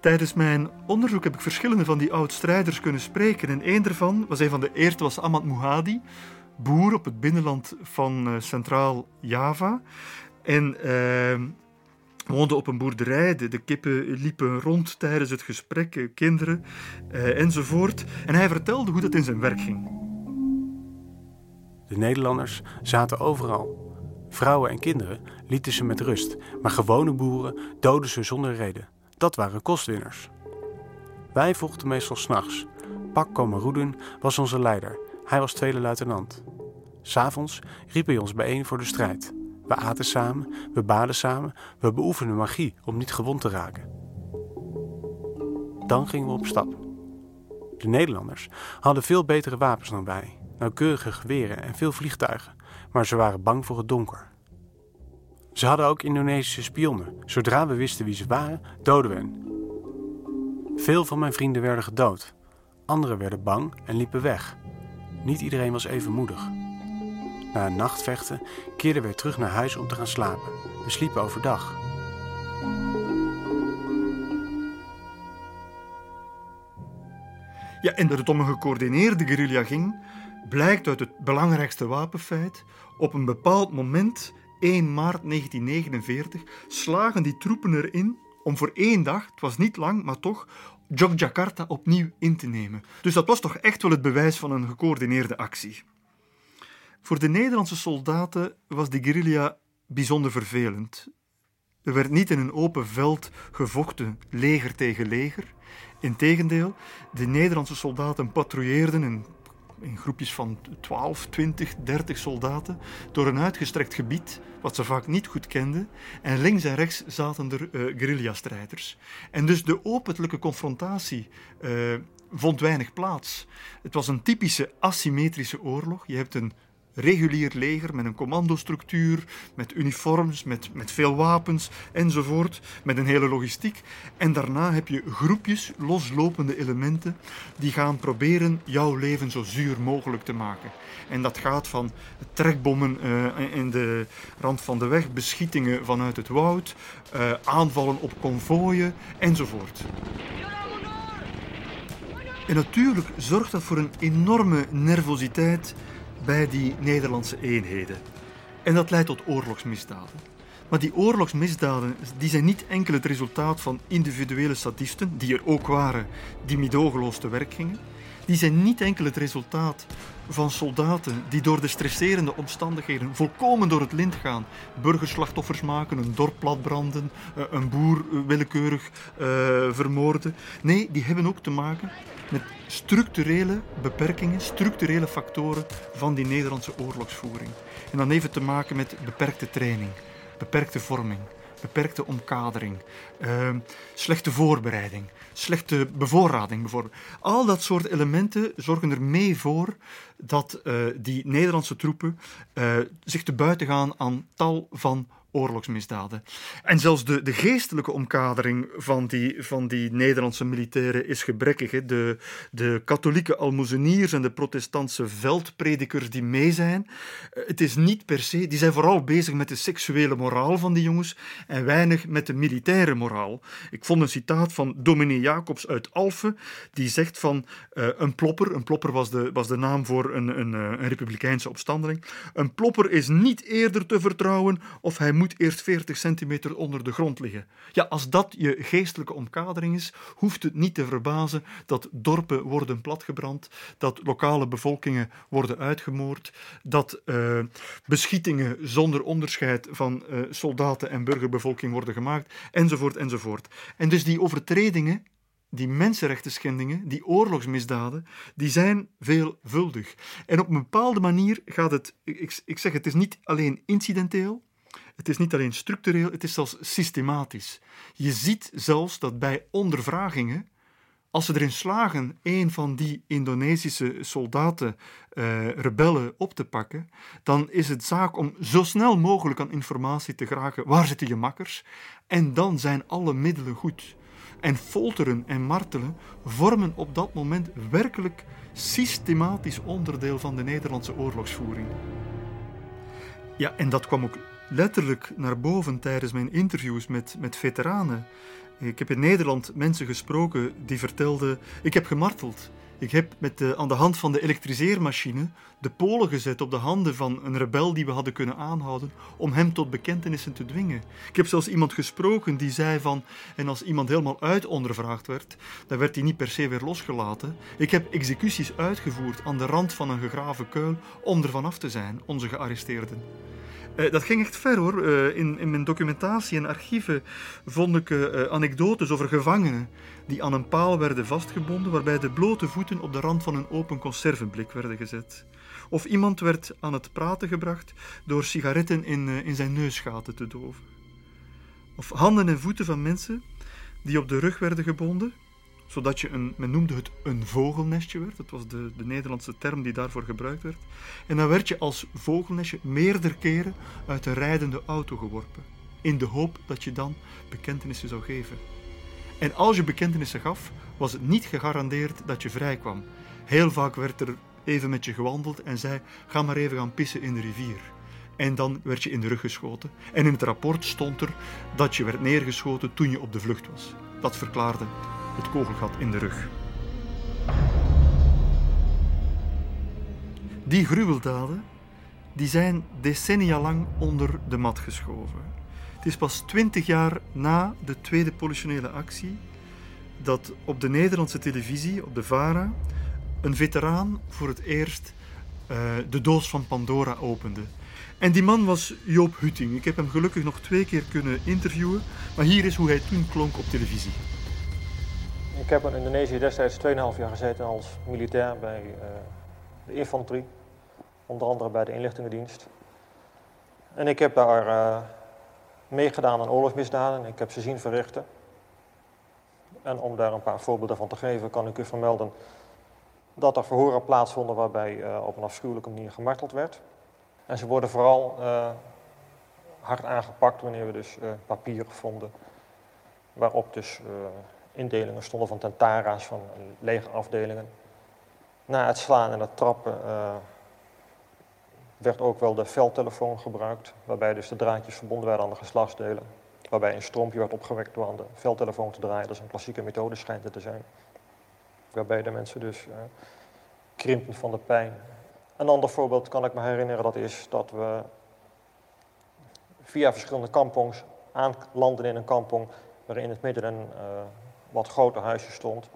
Tijdens mijn onderzoek heb ik verschillende van die oud-strijders kunnen spreken. En één daarvan was een van de eerste, was Ahmad Muhadi, boer op het binnenland van uh, Centraal-Java. En uh, woonde op een boerderij. De, de, kippen liepen rond tijdens het gesprek, eh, kinderen enzovoort. En hij vertelde hoe dat in zijn werk ging. De Nederlanders zaten overal. Vrouwen en kinderen lieten ze met rust, maar gewone boeren doden ze zonder reden. Dat waren kostwinners. Wij vochten meestal s'nachts. Pak Komarudin was onze leider Hij was tweede luitenant. S'avonds riep hij ons bijeen voor de strijd. We aten samen, we baden samen, we beoefenden magie om niet gewond te raken. Dan gingen we op stap. De Nederlanders hadden veel betere wapens dan wij, nauwkeurige geweren en veel vliegtuigen, maar ze waren bang voor het donker. Ze hadden ook Indonesische spionnen. Zodra we wisten wie ze waren, doden we hen. Veel van mijn vrienden werden gedood. Anderen werden bang en liepen weg. Niet iedereen was even moedig. Na een nachtvechten keerden we terug naar huis om te gaan slapen. We sliepen overdag. Ja, en dat het om een gecoördineerde guerrilla ging, blijkt uit het belangrijkste wapenfeit. Op een bepaald moment, 1 maart 1949, slagen die troepen erin om voor één dag, het was niet lang, maar toch, Jogjakarta opnieuw in te nemen. Dus dat was toch echt wel het bewijs van een gecoördineerde actie. Voor de Nederlandse soldaten was die guerrilla bijzonder vervelend. Er werd niet in een open veld gevochten, leger tegen leger. Integendeel, de Nederlandse soldaten patrouilleerden in, in groepjes van 12, 20, 30 soldaten door een uitgestrekt gebied, wat ze vaak niet goed kenden. En links en rechts zaten er uh, guerrilla-strijders. En dus de openlijke confrontatie uh, vond weinig plaats. Het was een typische asymmetrische oorlog. Je hebt een regulier leger met een commandostructuur, met uniforms, met, met veel wapens enzovoort, met een hele logistiek. En daarna heb je groepjes loslopende elementen die gaan proberen jouw leven zo zuur mogelijk te maken. En dat gaat van trekbommen uh, in de rand van de weg, beschietingen vanuit het woud, uh, aanvallen op konvooien enzovoort. En natuurlijk zorgt dat voor een enorme nervositeit bij die Nederlandse eenheden. En dat leidt tot oorlogsmisdaden. Maar die oorlogsmisdaden die zijn niet enkel het resultaat van individuele sadisten, die er ook waren, die midogeloos te werk gingen. Die zijn niet enkel het resultaat van soldaten die door de stresserende omstandigheden volkomen door het lint gaan, burgerslachtoffers maken, een dorp platbranden, eh, een boer willekeurig uh, vermoorden. Nee, die hebben ook te maken met structurele beperkingen, structurele factoren van die Nederlandse oorlogsvoering. En dan heeft te maken met beperkte training, beperkte vorming, beperkte omkadering, uh, slechte voorbereiding, slechte bevoorrading bijvoorbeeld. Al dat soort elementen zorgen er mee voor dat uh, die Nederlandse troepen uh, zich te buiten gaan aan tal van oorlogsmisdaden. En zelfs de, de geestelijke omkadering van die, van die Nederlandse militairen is gebrekkig. De, de katholieke almozeniers en de protestantse veldpredikers die mee zijn, eh, het is niet per se, die zijn vooral bezig met de seksuele moraal van die jongens en weinig met de militaire moraal. Ik vond een citaat van dominee Jacobs uit Alphen, die zegt van uh, een plopper, een plopper was de, was de naam voor een, een, een republikeinse opstandeling, een plopper is niet eerder te vertrouwen of hij moet moet eerst 40 centimeter onder de grond liggen. Ja, als dat je geestelijke omkadering is, hoeft het niet te verbazen dat dorpen worden platgebrand, dat lokale bevolkingen worden uitgemoord, dat uh, beschietingen zonder onderscheid van uh, soldaten en burgerbevolking worden gemaakt, enzovoort, enzovoort. En dus die overtredingen die mensenrechten schendingen, die oorlogsmisdaden, die zijn veelvuldig. En op een bepaalde manier gaat het, ik, ik zeg het is niet alleen incidenteel, het is niet alleen structureel, het is zelfs systematisch. Je ziet zelfs dat bij ondervragingen, als ze erin slagen een van die Indonesische soldaten, uh, rebellen, op te pakken, dan is het zaak om zo snel mogelijk aan informatie te geraken. Waar zitten je makkers? En dan zijn alle middelen goed. En folteren en martelen vormen op dat moment werkelijk systematisch onderdeel van de Nederlandse oorlogsvoering. Ja, en dat kwam ook letterlijk naar boven tijdens mijn interviews met, met veteranen. Ik heb in Nederland mensen gesproken die vertelden: Ik heb gemarteld. Ik heb met aan de hand van de elektriseermachine de polen gezet op de handen van een rebel die we hadden kunnen aanhouden om hem tot bekentenissen te dwingen. Ik heb zelfs iemand gesproken die zei van, en als iemand helemaal uitondervraagd werd, dan werd hij niet per se weer losgelaten. Ik heb executies uitgevoerd aan de rand van een gegraven kuil om er vanaf te zijn, onze gearresteerden. Uh, dat ging echt ver hoor. Uh, in, in, mijn documentatie en archieven vond ik uh, anekdotes over gevangenen die aan een paal werden vastgebonden, waarbij de blote voeten op de rand van een open conservenblik werden gezet. Of iemand werd aan het praten gebracht door sigaretten in, in zijn neusgaten te doven. Of handen en voeten van mensen die op de rug werden gebonden, zodat je een, men noemde het een vogelnestje werd. Dat was de, de Nederlandse term die daarvoor gebruikt werd. En dan werd je als vogelnestje meerdere keren uit een rijdende auto geworpen, in de hoop dat je dan bekentenissen zou geven. En als je bekentenissen gaf, was het niet gegarandeerd dat je vrij kwam. Heel vaak werd er even met je gewandeld en zei: ga maar even gaan pissen in de rivier. En dan werd je in de rug geschoten. En in het rapport stond er dat je werd neergeschoten toen je op de vlucht was. Dat verklaarde het kogelgat in de rug. Die gruweldaden die zijn decennia lang onder de mat geschoven. Het is pas twintig jaar na de tweede politionele actie dat op de Nederlandse televisie, op de VARA, een veteraan voor het eerst uh, de doos van Pandora opende. En die man was Joop Hutting. Ik heb hem gelukkig nog twee keer kunnen interviewen, maar hier is hoe hij toen klonk op televisie. Ik heb in Indonesië destijds 2,5 jaar gezeten als militair bij uh, de infanterie, onder andere bij de inlichtingendienst. En ik heb daar uh, meegedaan aan oorlogsmisdaden, ik heb ze zien verrichten. En om daar een paar voorbeelden van te geven, kan ik u vermelden dat er verhoren plaatsvonden waarbij uh, op een afschuwelijke manier gemarteld werd. En ze worden vooral hard aangepakt wanneer we dus papieren vonden waarop dus indelingen stonden van tentara's, van legerafdelingen. Na het slaan en het trappen uh, werd ook wel de veldtelefoon gebruikt, waarbij dus de draadjes verbonden werden aan de geslachtsdelen. Waarbij een strompje werd opgewekt door aan de veldtelefoon te draaien. Dat is een klassieke methode, schijnt het te zijn. Waarbij de mensen dus uh, krimpen van de pijn. Een ander voorbeeld kan ik me herinneren, dat is dat we via verschillende kampongs aanlanden in een kampong waarin in het midden een uh, wat groter huisje stond.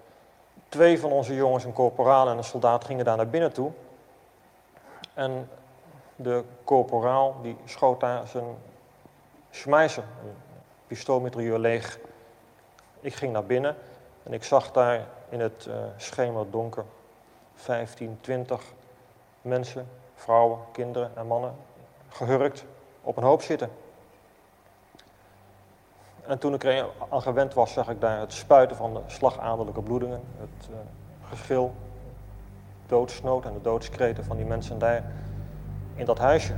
Twee van onze jongens, een corporaal en een soldaat, gingen daar naar binnen toe. En de corporaal die schoot daar zijn schmeiser, een pistoolmitrailleur leeg. Ik ging naar binnen en ik zag daar in het uh, schemerdonker 15, 20 mensen, vrouwen, kinderen en mannen, gehurkt op een hoop zitten. En toen ik er aan gewend was, zag ik daar het spuiten van de slagaderlijke bloedingen, het uh, gegil, doodsnood en de doodskreten van die mensen daar in dat huisje.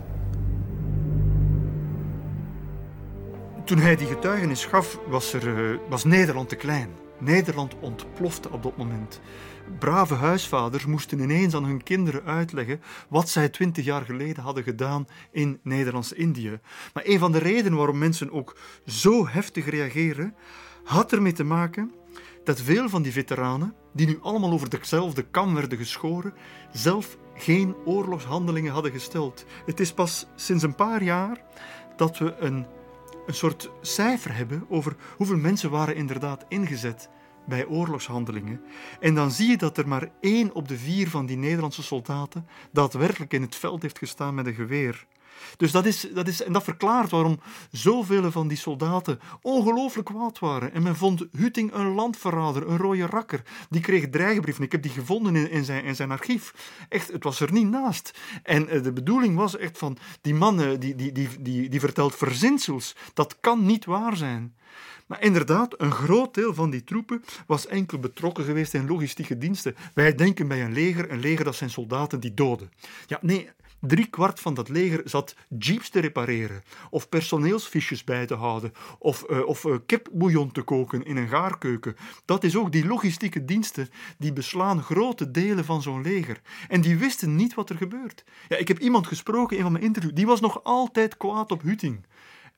Toen hij die getuigenis gaf, was, er, uh, was Nederland te klein. Nederland ontplofte op dat moment. Brave huisvaders moesten ineens aan hun kinderen uitleggen wat zij twintig jaar geleden hadden gedaan in Nederlands-Indië. Maar een van de redenen waarom mensen ook zo heftig reageren, had ermee te maken dat veel van die veteranen, die nu allemaal over dezelfde kam werden geschoren, zelf geen oorlogshandelingen hadden gesteld. Het is pas sinds een paar jaar dat we een, een soort cijfer hebben over hoeveel mensen waren inderdaad ingezet bij oorlogshandelingen. En dan zie je dat er maar één op de vier van die Nederlandse soldaten daadwerkelijk in het veld heeft gestaan met een geweer. Dus dat is, dat is, en dat verklaart waarom zoveel van die soldaten ongelooflijk kwaad waren. En men vond Huting een landverrader, een rode rakker. Die kreeg dreigbrieven. Ik heb die gevonden in, in, zijn, in zijn archief. Echt, het was er niet naast. En eh, de bedoeling was echt van, die man die, die, die, die, die vertelt verzinsels. Dat kan niet waar zijn. Maar inderdaad, een groot deel van die troepen was enkel betrokken geweest in logistieke diensten. Wij denken bij een leger, een leger dat zijn soldaten die doden. Ja, nee, Drie kwart van dat leger zat jeeps te repareren, of personeelsfiches bij te houden, of, uh, of uh, kipbouillon te koken in een gaarkeuken. Dat is ook die logistieke diensten die beslaan grote delen van zo'n leger. En die wisten niet wat er gebeurt. Ja, ik heb iemand gesproken in een van mijn interviews, die was nog altijd kwaad op Hutting.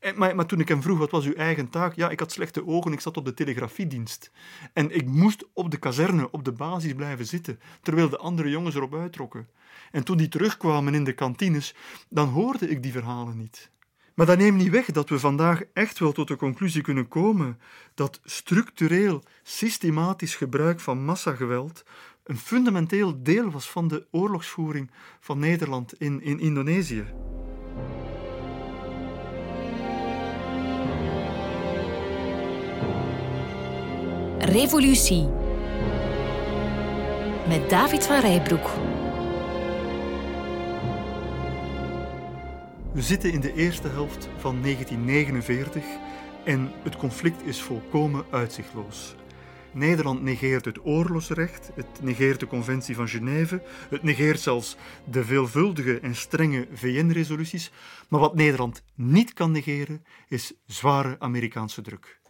En, maar, maar, toen ik hem vroeg, wat was uw eigen taak? Ja, ik had slechte ogen, ik zat op de telegrafiedienst. En ik moest op de kazerne, op de basis blijven zitten, terwijl de andere jongens erop uittrokken. En toen die terugkwamen in de kantines, dan hoorde ik die verhalen niet. Maar dat neemt niet weg dat we vandaag echt wel tot de conclusie kunnen komen dat structureel, systematisch gebruik van massageweld een fundamenteel deel was van de oorlogsvoering van Nederland in, in Indonesië. Revolutie. Met David van Rijbroek. We zitten in de eerste helft van 1949 en het conflict is volkomen uitzichtloos. Nederland negeert het oorlogsrecht, het negeert de Conventie van Genève, het negeert zelfs de veelvuldige en strenge VN-resoluties. Maar wat Nederland niet kan negeren, is zware Amerikaanse druk.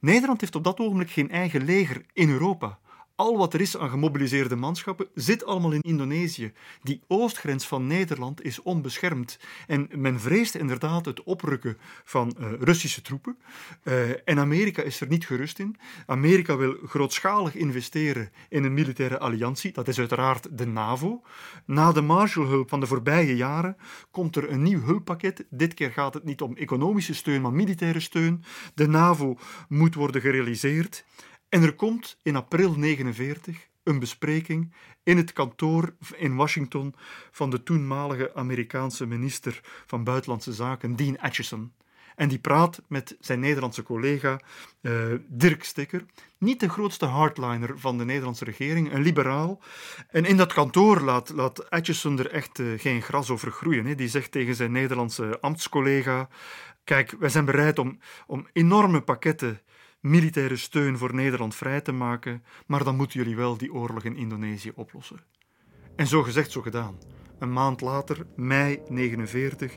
Nederland heeft op dat ogenblik geen eigen leger in Europa. Al wat er is aan gemobiliseerde manschappen zit allemaal in Indonesië. Die oostgrens van Nederland is onbeschermd. En men vreest inderdaad het oprukken van uh, Russische troepen. Uh, en Amerika is er niet gerust in. Amerika wil grootschalig investeren in een militaire alliantie. Dat is uiteraard de NAVO. Na de Marshallhulp van de voorbije jaren komt er een nieuw hulppakket. Dit keer gaat het niet om economische steun, maar militaire steun. De NAVO moet worden gerealiseerd. En er komt in april 1949 een bespreking in het kantoor in Washington van de toenmalige Amerikaanse minister van Buitenlandse Zaken, Dean Acheson. En die praat met zijn Nederlandse collega uh, Dirk Stikker, niet de grootste hardliner van de Nederlandse regering, een liberaal. En in dat kantoor laat, laat er echt uh, geen gras over groeien. Die zegt tegen zijn Nederlandse ambtscollega: Kijk, wij zijn bereid om, om enorme pakketten militaire steun voor Nederland vrij te maken, maar dan moeten jullie wel die oorlog in Indonesië oplossen. En zo gezegd, zo gedaan. Een maand later, mei 1949,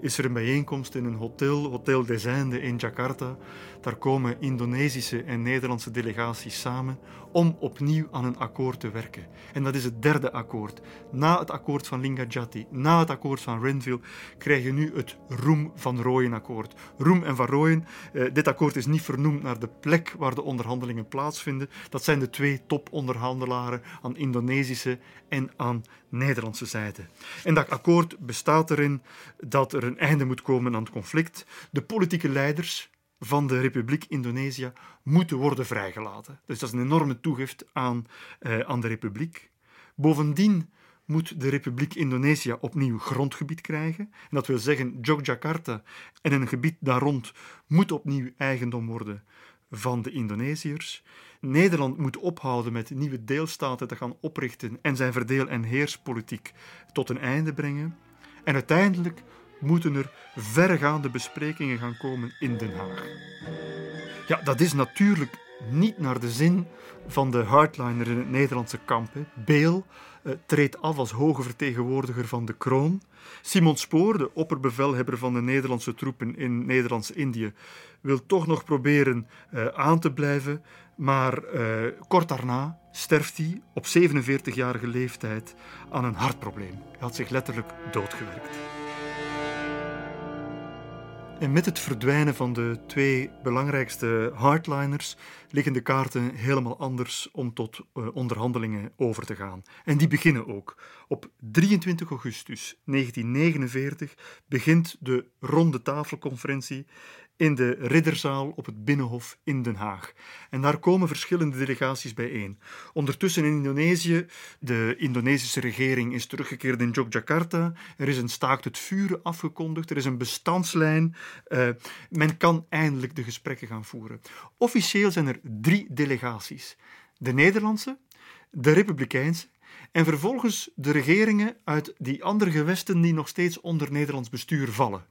is er een bijeenkomst in een hotel, Hotel des Indes in Jakarta. Daar komen Indonesische en Nederlandse delegaties samen om opnieuw aan een akkoord te werken. En dat is het derde akkoord. Na het akkoord van Linggadjati, na het akkoord van Renville, krijg je nu het Roem van Rooyen akkoord. Roem en van Rooyen, eh, dit akkoord is niet vernoemd naar de plek waar de onderhandelingen plaatsvinden. Dat zijn de twee toponderhandelaren aan Indonesische en aan Nederlandse zijde. En dat akkoord bestaat erin dat er een einde moet komen aan het conflict. De politieke leiders van de Republiek Indonesië moeten worden vrijgelaten. Dus dat is een enorme toegift aan, eh, aan de Republiek. Bovendien moet de Republiek Indonesië opnieuw grondgebied krijgen. En dat wil zeggen, Yogyakarta en een gebied daar rond moet opnieuw eigendom worden van de Indonesiërs. Nederland moet ophouden met nieuwe deelstaten te gaan oprichten en zijn verdeel- en heerspolitiek tot een einde brengen. En uiteindelijk moeten er vergaande besprekingen gaan komen in Den Haag. Ja, dat is natuurlijk niet naar de zin van de hardliner in het Nederlandse kamp. Beel uh, treedt af als hoge vertegenwoordiger van de kroon. Simon Spoor, de opperbevelhebber van de Nederlandse troepen in Nederlands-Indië, wil toch nog proberen uh, aan te blijven, maar uh, kort daarna sterft hij op 47-jarige leeftijd aan een hartprobleem. Hij had zich letterlijk doodgewerkt. En met het verdwijnen van de twee belangrijkste hardliners liggen de kaarten helemaal anders om tot uh, onderhandelingen over te gaan. En die beginnen ook. Op 23 augustus 1949 begint de ronde tafelconferentie in de Ridderzaal op het Binnenhof in Den Haag. En daar komen verschillende delegaties bijeen. Ondertussen in Indonesië, de Indonesische regering is teruggekeerd in Yogyakarta. Er is een staakt het vuren afgekondigd, er is een bestandslijn. Uh, men kan eindelijk de gesprekken gaan voeren. Officieel zijn er drie delegaties. De Nederlandse, de Republikeinse en vervolgens de regeringen uit die andere gewesten die nog steeds onder Nederlands bestuur vallen.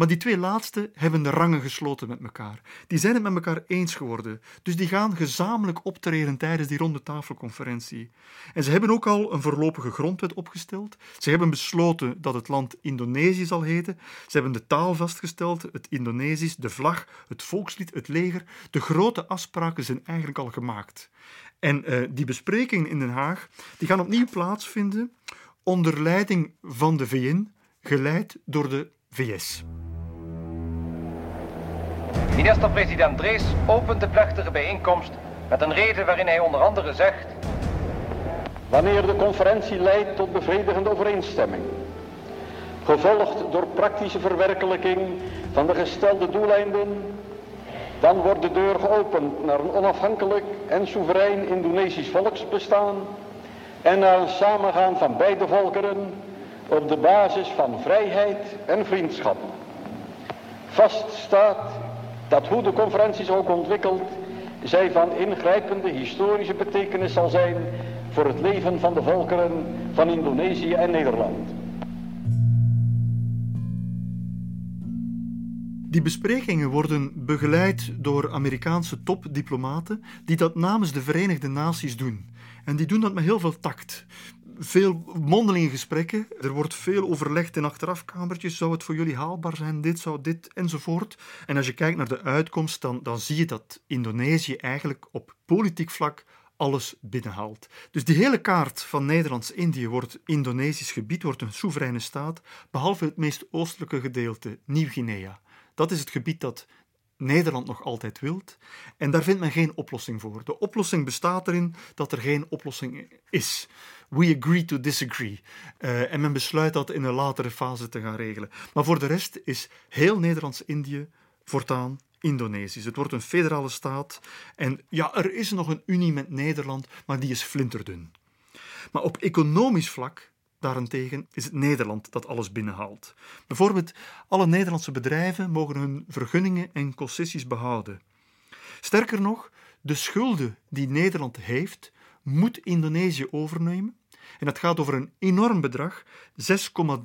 Maar die twee laatste hebben de rangen gesloten met elkaar. Die zijn het met elkaar eens geworden. Dus die gaan gezamenlijk optreden tijdens die ronde tafelconferentie. En ze hebben ook al een voorlopige grondwet opgesteld. Ze hebben besloten dat het land Indonesië zal heten. Ze hebben de taal vastgesteld, het Indonesisch, de vlag, het volkslied, het leger. De grote afspraken zijn eigenlijk al gemaakt. En uh, die besprekingen in Den Haag die gaan opnieuw plaatsvinden onder leiding van de VN, geleid door de VS. Minister-president Drees opent de plechtige bijeenkomst met een reden waarin hij onder andere zegt... Wanneer de conferentie leidt tot bevredigende overeenstemming, gevolgd door praktische verwerkelijking van de gestelde doeleinden, dan wordt de deur geopend naar een onafhankelijk en soeverein Indonesisch volksbestaan en naar een samengaan van beide volkeren op de basis van vrijheid en vriendschap. Vast staat dat hoe de conferentie zich ook ontwikkelt, zij van ingrijpende historische betekenis zal zijn voor het leven van de volkeren van Indonesië en Nederland. Die besprekingen worden begeleid door Amerikaanse topdiplomaten die dat namens de Verenigde Naties doen. En die doen dat met heel veel tact. Veel mondelinge gesprekken. Er wordt veel overlegd in achterafkamertjes. Zou het voor jullie haalbaar zijn? Dit zou dit enzovoort. En als je kijkt naar de uitkomst, dan, dan zie je dat Indonesië eigenlijk op politiek vlak alles binnenhaalt. Dus die hele kaart van Nederlands-Indië wordt Indonesisch gebied, wordt een soevereine staat, behalve het meest oostelijke gedeelte, Nieuw-Guinea. Dat is het gebied dat Nederland nog altijd wilt. En daar vindt men geen oplossing voor. De oplossing bestaat erin dat er geen oplossing is. We agree to disagree. Uh, en men besluit dat in een latere fase te gaan regelen. Maar voor de rest is heel Nederlands-Indië voortaan Indonesisch. Het wordt een federale staat. En ja, er is nog een unie met Nederland, maar die is flinterdun. Maar op economisch vlak Daarentegen is het Nederland dat alles binnenhaalt. Bijvoorbeeld, alle Nederlandse bedrijven mogen hun vergunningen en concessies behouden. Sterker nog, de schulden die Nederland heeft, moet Indonesië overnemen. En dat gaat over een enorm bedrag,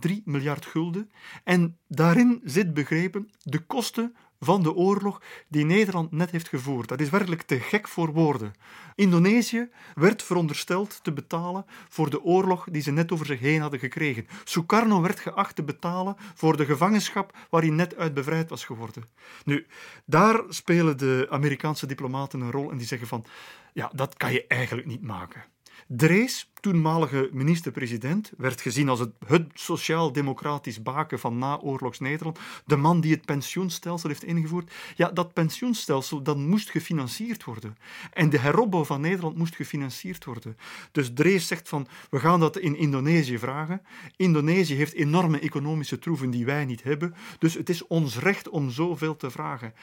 6,3 miljard gulden. En daarin zit begrepen de kosten van de oorlog die Nederland net heeft gevoerd. Dat is werkelijk te gek voor woorden. Indonesië werd verondersteld te betalen voor de oorlog die ze net over zich heen hadden gekregen. Sukarno werd geacht te betalen voor de gevangenschap waar hij net uit bevrijd was geworden. Nu, daar spelen de Amerikaanse diplomaten een rol en die zeggen van ja, dat kan je eigenlijk niet maken. Drees, toenmalige minister-president, werd gezien als het, sociaal-democratisch baken van naoorlogs Nederland. De man die het pensioenstelsel heeft ingevoerd. Ja, dat pensioenstelsel dat moest gefinancierd worden. En de heropbouw van Nederland moest gefinancierd worden. Dus Drees zegt van, we gaan dat in Indonesië vragen. Indonesië heeft enorme economische troeven die wij niet hebben. Dus het is ons recht om zoveel te vragen.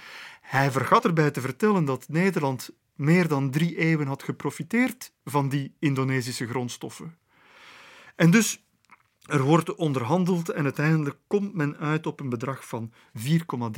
Hij vergat erbij te vertellen dat Nederland meer dan drie eeuwen had geprofiteerd van die Indonesische grondstoffen. En dus er wordt onderhandeld en uiteindelijk komt men uit op een bedrag van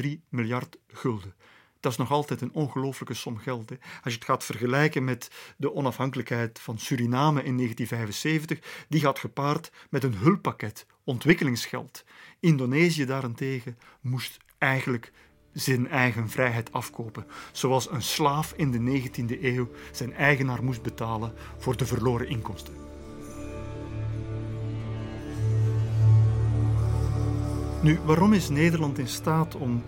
4,3 miljard gulden. Dat is nog altijd een ongelooflijke som geld. Hè. Als je het gaat vergelijken met de onafhankelijkheid van Suriname in 1975, die gaat gepaard met een hulppakket, ontwikkelingsgeld. Indonesië daarentegen moest eigenlijk zijn eigen vrijheid afkopen, zoals een slaaf in de 19e eeuw zijn eigenaar moest betalen voor de verloren inkomsten. Nu, waarom is Nederland in staat om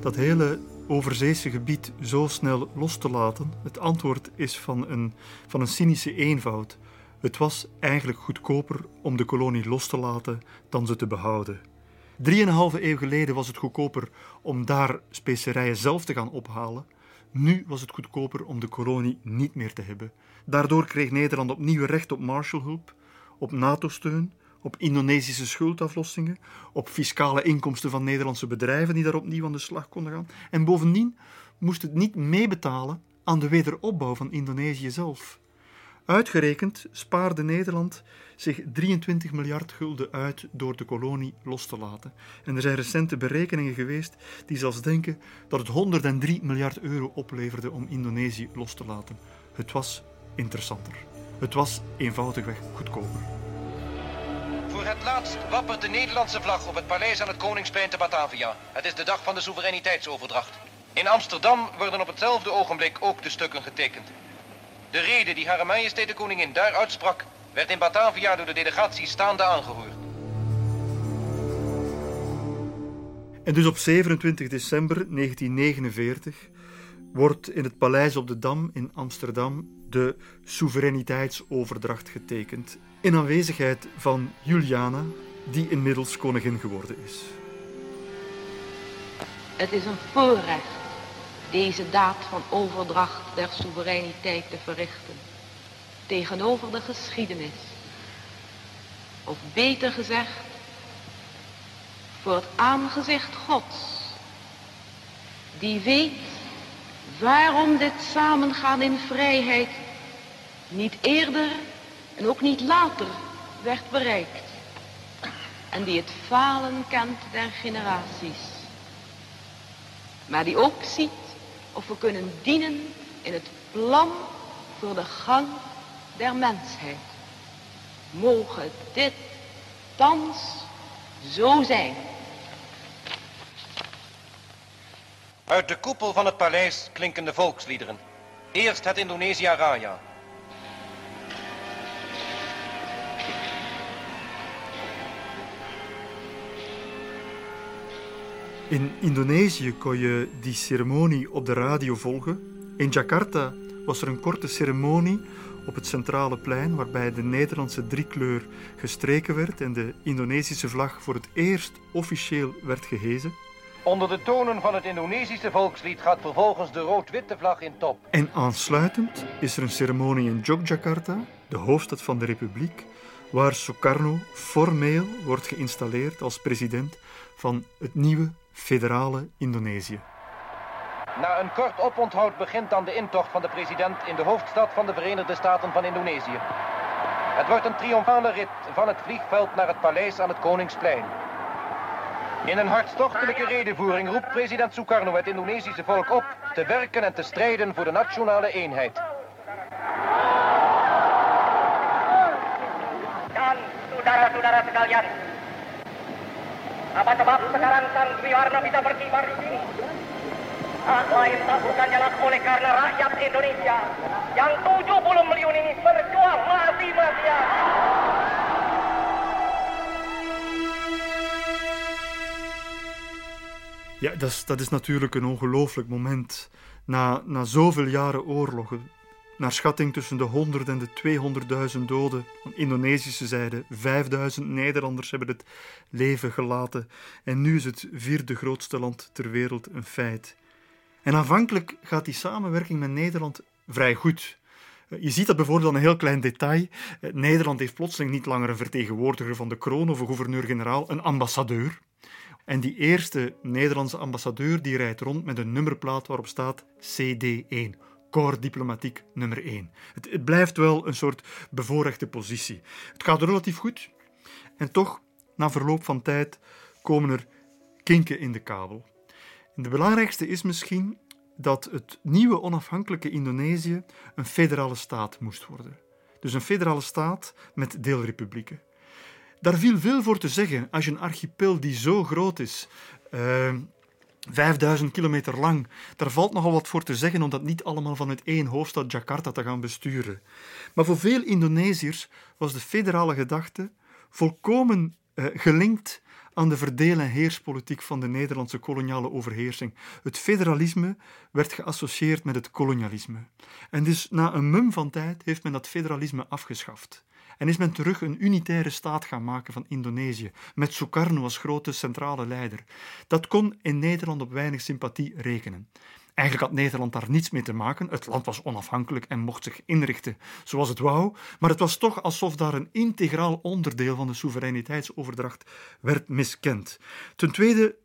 dat hele overzeese gebied zo snel los te laten? Het antwoord is van een, van een cynische eenvoud. Het was eigenlijk goedkoper om de kolonie los te laten dan ze te behouden. Drieënhalve eeuw geleden was het goedkoper om daar specerijen zelf te gaan ophalen. Nu was het goedkoper om de kolonie niet meer te hebben. Daardoor kreeg Nederland opnieuw recht op Marshallhulp, op NATO-steun, op Indonesische schuldaflossingen, op fiscale inkomsten van Nederlandse bedrijven die daar opnieuw aan de slag konden gaan. En bovendien moest het niet meebetalen aan de wederopbouw van Indonesië zelf. Uitgerekend spaarde Nederland zich 23 miljard gulden uit door de kolonie los te laten. En er zijn recente berekeningen geweest die zelfs denken dat het 103 miljard euro opleverde om Indonesië los te laten. Het was interessanter. Het was eenvoudigweg goedkoper. Voor het laatst wappert de Nederlandse vlag op het paleis aan het Koningsplein te Batavia. Het is de dag van de soevereiniteitsoverdracht. In Amsterdam worden op hetzelfde ogenblik ook de stukken getekend. De reden die Hare Majesteit de Koningin daar uitsprak, werd in Batavia door de delegatie staande aangehoord. En dus op 27 december 1949 wordt in het Paleis op de Dam in Amsterdam de soevereiniteitsoverdracht getekend. In aanwezigheid van Juliana, die inmiddels koningin geworden is. Het is een voorrecht deze daad van overdracht der soevereiniteit te verrichten tegenover de geschiedenis. Of beter gezegd, voor het aangezicht Gods, die weet waarom dit samengaan in vrijheid niet eerder en ook niet later werd bereikt. En die het falen kent der generaties. Maar die ook ziet of we kunnen dienen in het plan voor de gang der mensheid. Mogen dit thans zo zijn. Uit de koepel van het paleis klinken de volksliederen. Eerst het Indonesia Raya. In Indonesië kon je die ceremonie op de radio volgen. In Jakarta was er een korte ceremonie op het centrale plein waarbij de Nederlandse driekleur gestreken werd en de Indonesische vlag voor het eerst officieel werd gehezen. Onder de tonen van het Indonesische volkslied gaat vervolgens de rood-witte vlag in top. En aansluitend is er een ceremonie in Yogyakarta, de hoofdstad van de republiek, waar Sukarno formeel wordt geïnstalleerd als president van het nieuwe federale Indonesië. Na een kort oponthoud begint dan de intocht van de president in de hoofdstad van de Verenigde Staten van Indonesië. Het wordt een triomfale rit van het vliegveld naar het paleis aan het Koningsplein. In een hartstochtelijke redenvoering roept president Sukarno het Indonesische volk op te werken en te strijden voor de nationale eenheid. Dan, saudara-saudara sekalian, apa sebab sekarang Sang Sriwarna bisa berkibar di sini? Hak lain tak bukan jalan oleh karena rakyat Indonesia yang 70 miljoen ini berjuang mati-matian. Ja, dat is, dat is natuurlijk een ongelooflijk moment. Na, na zoveel jaren oorlogen, naar schatting tussen de 100 en de 200.000 doden van Indonesische zijde, 5000 Nederlanders hebben het leven gelaten. En nu is het vierde grootste land ter wereld een feit. En aanvankelijk gaat die samenwerking met Nederland vrij goed. Je ziet dat bijvoorbeeld aan een heel klein detail. Nederland heeft plotseling niet langer een vertegenwoordiger van de kroon of een gouverneur-generaal, een ambassadeur. En die eerste Nederlandse ambassadeur die rijdt rond met een nummerplaat waarop staat CD1. Corps diplomatiek nummer 1. Het, het blijft wel een soort bevoorrechte positie. Het gaat relatief goed. En toch, na verloop van tijd, komen er kinken in de kabel. En de belangrijkste is misschien dat het nieuwe onafhankelijke Indonesië een federale staat moest worden. Dus een federale staat met deelrepublieken. Daar viel veel voor te zeggen als je een archipel die zo groot is, uh, 5000 kilometer lang, daar valt nogal wat voor te zeggen om dat niet allemaal vanuit één hoofdstad Jakarta te gaan besturen. Maar voor veel Indonesiërs was de federale gedachte volkomen uh, gelinkt aan de verdeel- en heerspolitiek van de Nederlandse koloniale overheersing. Het federalisme werd geassocieerd met het kolonialisme. En dus na een mum van tijd heeft men dat federalisme afgeschaft. En is men terug een unitaire staat gaan maken van Indonesië, met Sukarno als grote centrale leider. Dat kon in Nederland op weinig sympathie rekenen. Eigenlijk had Nederland daar niets mee te maken. Het land was onafhankelijk en mocht zich inrichten zoals het wou. Maar het was toch alsof daar een integraal onderdeel van de soevereiniteitsoverdracht werd miskend. Ten tweede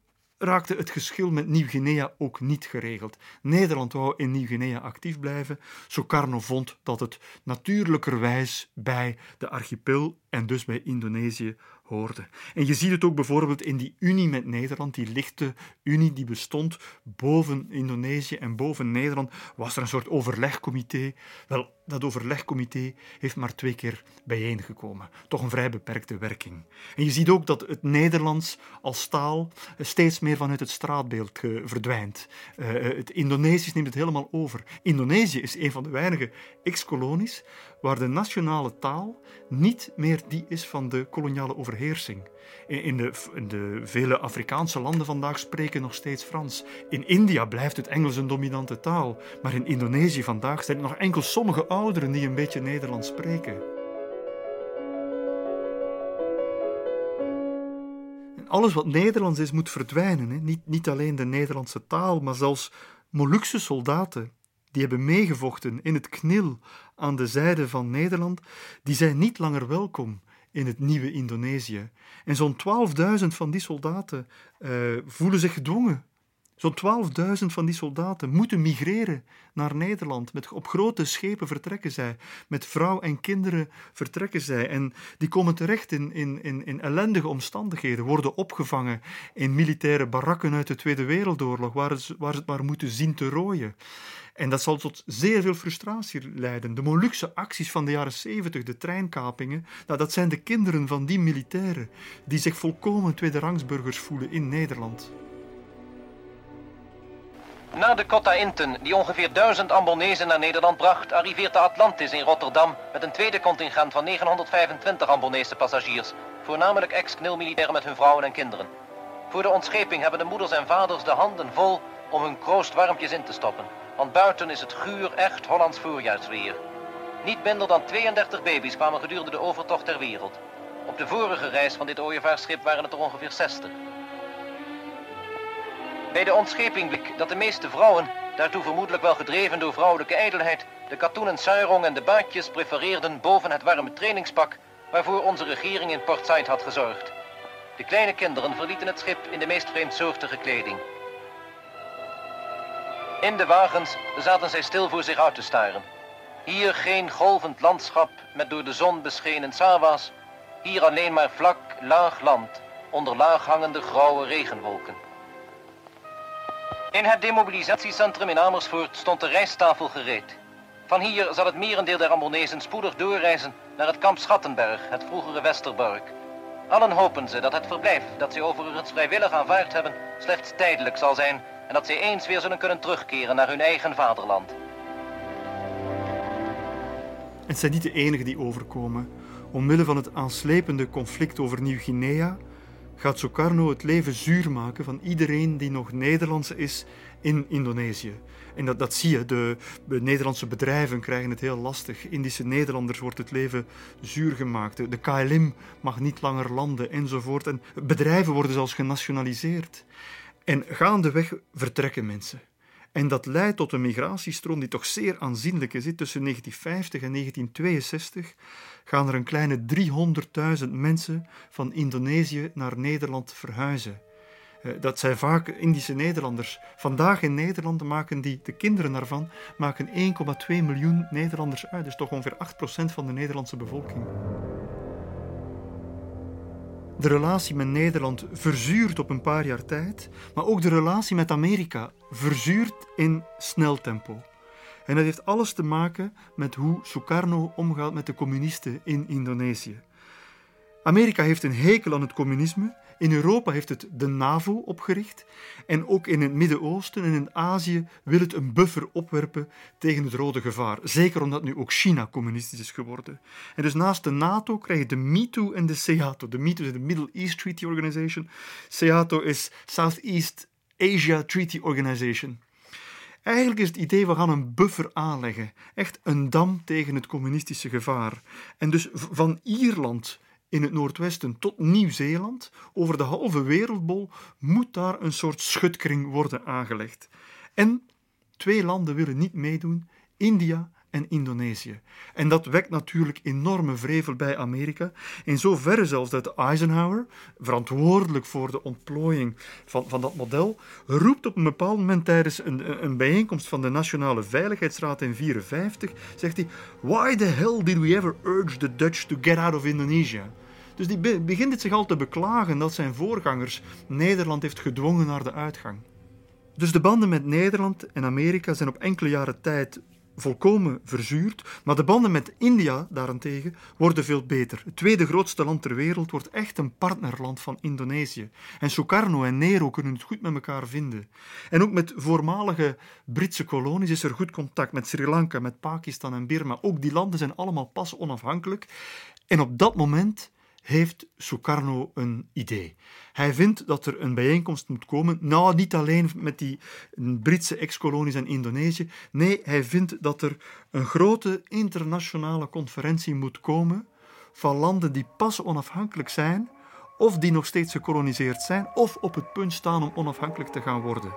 raakte het geschil met Nieuw-Guinea ook niet geregeld. Nederland wou in Nieuw-Guinea actief blijven. Sukarno vond dat het natuurlijkerwijs bij de archipel en dus bij Indonesië hoorde. En je ziet het ook bijvoorbeeld in die unie met Nederland, die lichte unie die bestond boven Indonesië en boven Nederland, was er een soort overlegcomité. Wel, dat overlegcomité heeft maar twee keer bijeengekomen. Toch een vrij beperkte werking. En je ziet ook dat het Nederlands als taal steeds meer vanuit het straatbeeld verdwijnt. Uh, het Indonesisch neemt het helemaal over. Indonesië is een van de weinige ex-kolonies waar de nationale taal niet meer die is van de koloniale overheersing. In de, in de vele Afrikaanse landen vandaag spreken nog steeds Frans. In India blijft het Engels een dominante taal, maar in Indonesië vandaag zijn er nog enkel sommige ouderen die een beetje Nederlands spreken. En alles wat Nederlands is, moet verdwijnen. Niet, niet alleen de Nederlandse taal, maar zelfs Molukse soldaten die hebben meegevochten in het knil aan de zijde van Nederland, die zijn niet langer welkom in het nieuwe Indonesië. En zo'n 12.000 van die soldaten uh, voelen zich gedwongen. Zo'n 12.000 van die soldaten moeten migreren naar Nederland. Met, op grote schepen vertrekken zij. Met vrouw en kinderen vertrekken zij. En die komen terecht in, in, in, in ellendige omstandigheden. Worden opgevangen in militaire barakken uit de Tweede Wereldoorlog, waar, ze, waar ze het maar moeten zien te rooien. En dat zal tot zeer veel frustratie leiden. De Molukse acties van de jaren 70, de treinkapingen, nou, dat zijn de kinderen van die militairen die zich volkomen tweederangsburgers voelen in Nederland. Na de Cotta Inten, die ongeveer duizend Ambonezen naar Nederland bracht, arriveert de Atlantis in Rotterdam met een tweede contingent van 925 Ambonese passagiers, voornamelijk ex-knil-militairen met hun vrouwen en kinderen. Voor de ontscheping hebben de moeders en vaders de handen vol om hun kroost warmpjes in te stoppen, want buiten is het guur echt Hollands voorjaarsweer. Niet minder dan 32 baby's kwamen gedurende de overtocht ter wereld. Op de vorige reis van dit ooievaarsschip waren het er ongeveer 60. Bij de ontscheping bleek dat de meeste vrouwen, daartoe vermoedelijk wel gedreven door vrouwelijke ijdelheid, de katoenen suirong en de baadjes prefereerden boven het warme trainingspak waarvoor onze regering in Port Said had gezorgd. De kleine kinderen verlieten het schip in de meest vreemdsoortige kleding. In de wagens zaten zij stil voor zich uit te staren. Hier geen golvend landschap met door de zon beschenen sawa's. Hier alleen maar vlak, laag land onder laag hangende grauwe regenwolken. In het demobilisatiecentrum in Amersfoort stond de rijsttafel gereed. Van hier zal het merendeel der Ambonezen spoedig doorreizen naar het kamp Schattenberg, het vroegere Westerbork. Allen hopen ze dat het verblijf dat ze overigens vrijwillig aanvaard hebben slechts tijdelijk zal zijn en dat ze eens weer zullen kunnen terugkeren naar hun eigen vaderland. Het zijn niet de enigen die overkomen. Omwille van het aanslepende conflict over Nieuw-Guinea gaat Sukarno het leven zuur maken van iedereen die nog Nederlandse is in Indonesië. En dat, dat zie je, de, de, Nederlandse bedrijven krijgen het heel lastig. Indische Nederlanders wordt het leven zuur gemaakt. De KLM mag niet langer landen enzovoort. En bedrijven worden zelfs genationaliseerd. En gaandeweg vertrekken mensen. En dat leidt tot een migratiestroom die toch zeer aanzienlijk is. Tussen 1950 en 1962 gaan er een kleine 300.000 mensen van Indonesië naar Nederland verhuizen. Eh, dat zijn vaak Indische Nederlanders. Vandaag in Nederland maken die, de kinderen daarvan, maken 1,2 miljoen Nederlanders uit. Dus toch ongeveer 8% van de Nederlandse bevolking. De relatie met Nederland verzuurt op een paar jaar tijd, maar ook de relatie met Amerika verzuurt in snel tempo. En dat heeft alles te maken met hoe Sukarno omgaat met de communisten in Indonesië. Amerika heeft een hekel aan het communisme. In Europa heeft het de NAVO opgericht. En ook in het Midden-Oosten en in Azië wil het een buffer opwerpen tegen het rode gevaar. Zeker omdat nu ook China communistisch is geworden. En dus naast de NATO krijg je de MITO en de SEATO. De MITO is de Middle East Treaty Organization. SEATO is Southeast Asia Treaty Organization. Eigenlijk is het idee, we gaan een buffer aanleggen. Echt een dam tegen het communistische gevaar. En dus van Ierland in het noordwesten tot Nieuw-Zeeland, over de halve wereldbol, moet daar een soort schutkring worden aangelegd. En twee landen willen niet meedoen, India en Indonesië. En dat wekt natuurlijk enorme vrevel bij Amerika. In zoverre zelfs dat Eisenhower, verantwoordelijk voor de ontplooiing van, van dat model, roept op een bepaald moment tijdens een, een bijeenkomst van de Nationale Veiligheidsraad in 1954, zegt hij, Why the hell did we ever urge the Dutch to get out of Indonesia? Dus die begint het zich al te beklagen dat zijn voorgangers Nederland heeft gedwongen naar de uitgang. Dus de banden met Nederland en Amerika zijn op enkele jaren tijd volkomen verzuurd, maar de banden met India daarentegen worden veel beter. Het tweede grootste land ter wereld wordt echt een partnerland van Indonesië. En Sukarno en Nero kunnen het goed met elkaar vinden. En ook met voormalige Britse kolonies is er goed contact met Sri Lanka, met Pakistan en Birma. Ook die landen zijn allemaal pas onafhankelijk. En op dat moment heeft Sukarno een idee. Hij vindt dat er een bijeenkomst moet komen, nou niet alleen met die Britse ex-kolonies en Indonesië, nee, hij vindt dat er een grote internationale conferentie moet komen van landen die pas onafhankelijk zijn, of die nog steeds gekoloniseerd zijn, of op het punt staan om onafhankelijk te gaan worden.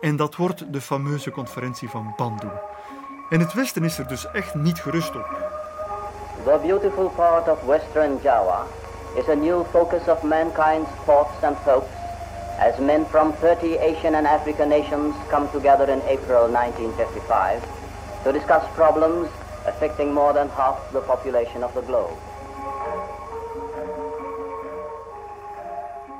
En dat wordt de fameuze conferentie van Bandung. En het Westen is er dus echt niet gerust op. The beautiful part of Western Java is a new focus of mankind's thoughts and hopes as men from 30 Asian and African nations come together in April 1955 to discuss problems affecting more than half the population of the globe.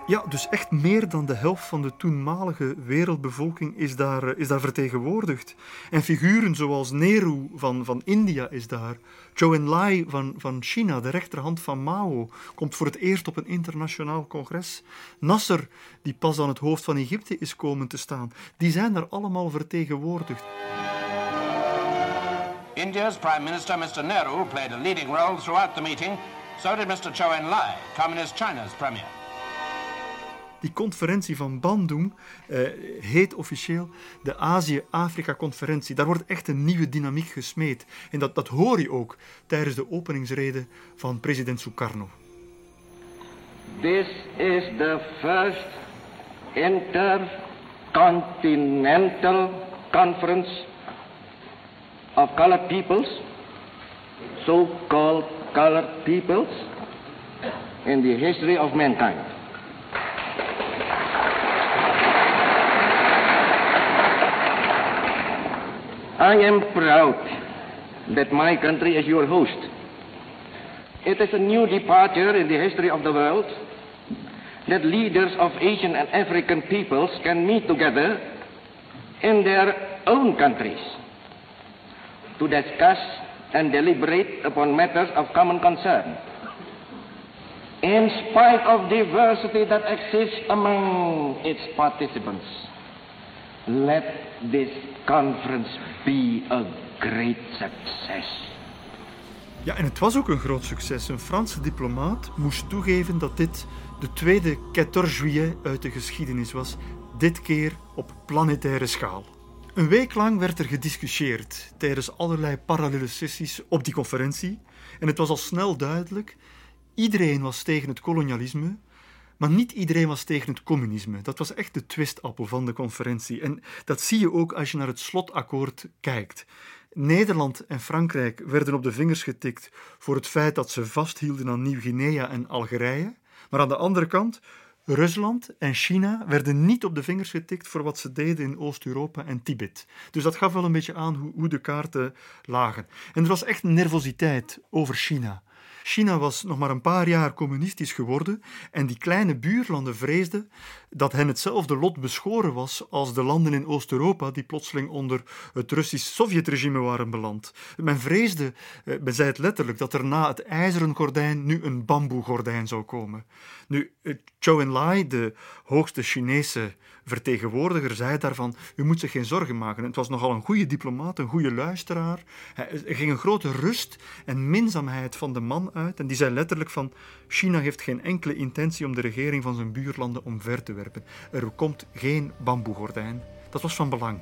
Ja, dus echt meer dan de helft van de toenmalige wereldbevolking is daar, eh, is daar vertegenwoordigd. En figuren zoals Nehru van, van India is daar. Zhou Enlai van, van China, de rechterhand van Mao, komt voor het eerst op een internationaal congres. Nasser, die pas aan het hoofd van Egypte is komen te staan, die zijn daar allemaal vertegenwoordigd. India's Prime Minister Mr. Nehru played a leading role throughout the meeting. So did Mr. Zhou Enlai, Communist China's premier. Die conferentie van Bandung eh, heet officieel de Azië-Afrika-conferentie. Daar wordt echt een nieuwe dynamiek gesmeed. En dat, dat hoor je ook tijdens de openingsrede van president Sukarno. This is the first intercontinental conference of colored peoples, so-called colored peoples, in the history of mankind. I am proud that my country is your host. It is a new departure in the history of the world that leaders of Asian and African peoples can meet together in their own countries to discuss and deliberate upon matters of common concern. In spite of diversity that exists among its participants, let this conference be a great success. Ja, en het was ook een groot succes. Een Franse diplomaat moest toegeven dat dit de tweede 14 juillet uit de geschiedenis was, dit keer op planetaire schaal. Een week lang werd er gediscussieerd tijdens allerlei parallele sessies op die conferentie. En het was al snel duidelijk: iedereen was tegen het kolonialisme, maar niet iedereen was tegen het communisme. Dat was echt de twistappel van de conferentie. En dat zie je ook als je naar het slotakkoord kijkt. Nederland en Frankrijk werden op de vingers getikt voor het feit dat ze vasthielden aan Nieuw-Guinea en Algerije. Maar aan de andere kant, Rusland en China werden niet op de vingers getikt voor wat ze deden in Oost-Europa en Tibet. Dus dat gaf wel een beetje aan hoe, hoe de kaarten lagen. En er was echt nervositeit over China. China was nog maar een paar jaar communistisch geworden en die kleine buurlanden vreesden dat hen hetzelfde lot beschoren was als de landen in Oost-Europa die plotseling onder het Russisch-Sovjet-regime waren beland. Men vreesde, eh, men zei het letterlijk, dat er na het ijzeren gordijn nu een bamboegordijn zou komen. Nu, eh, Zhou Enlai, de hoogste Chinese vertegenwoordiger, zei daarvan, u moet zich geen zorgen maken. Het was nogal een goede diplomaat, een goede luisteraar. Er ging een grote rust en minzaamheid van de man uit en die zei letterlijk van, China heeft geen enkele intentie om de regering van zijn buurlanden omver te werpen. Er komt geen bamboegordijn. Dat was van belang.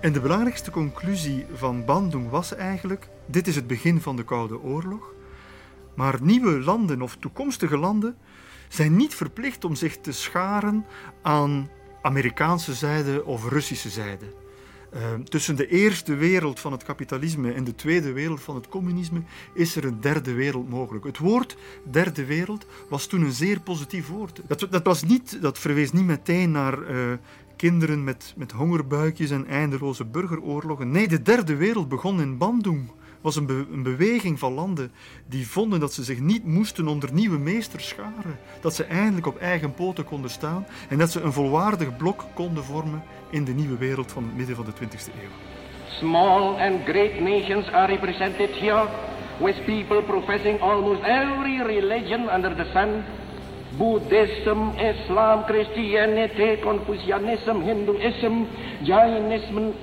En de belangrijkste conclusie van Bandung was eigenlijk: dit is het begin van de Koude Oorlog. Maar nieuwe landen of toekomstige landen zijn niet verplicht om zich te scharen aan Amerikaanse zijde of Russische zijde. Ehm, tussen de eerste wereld van het kapitalisme en de tweede wereld van het communisme is er een derde wereld mogelijk. Het woord derde wereld was toen een zeer positief woord. Dat, dat, was niet, dat verwees niet meteen naar eh, kinderen met, met hongerbuikjes en eindeloze burgeroorlogen. Nee, de derde wereld begon in Bandung was een, beweging van landen die vonden dat ze zich niet moesten onder nieuwe meesters scharen. Dat ze eindelijk op eigen poten konden staan en dat ze een volwaardig blok konden vormen in de nieuwe wereld van het midden van de 20e eeuw. Small and great nations are represented here with people professing almost every religion under the sun Buddhism, Islam, Christianity, Confucianism, Hinduism, Jainism,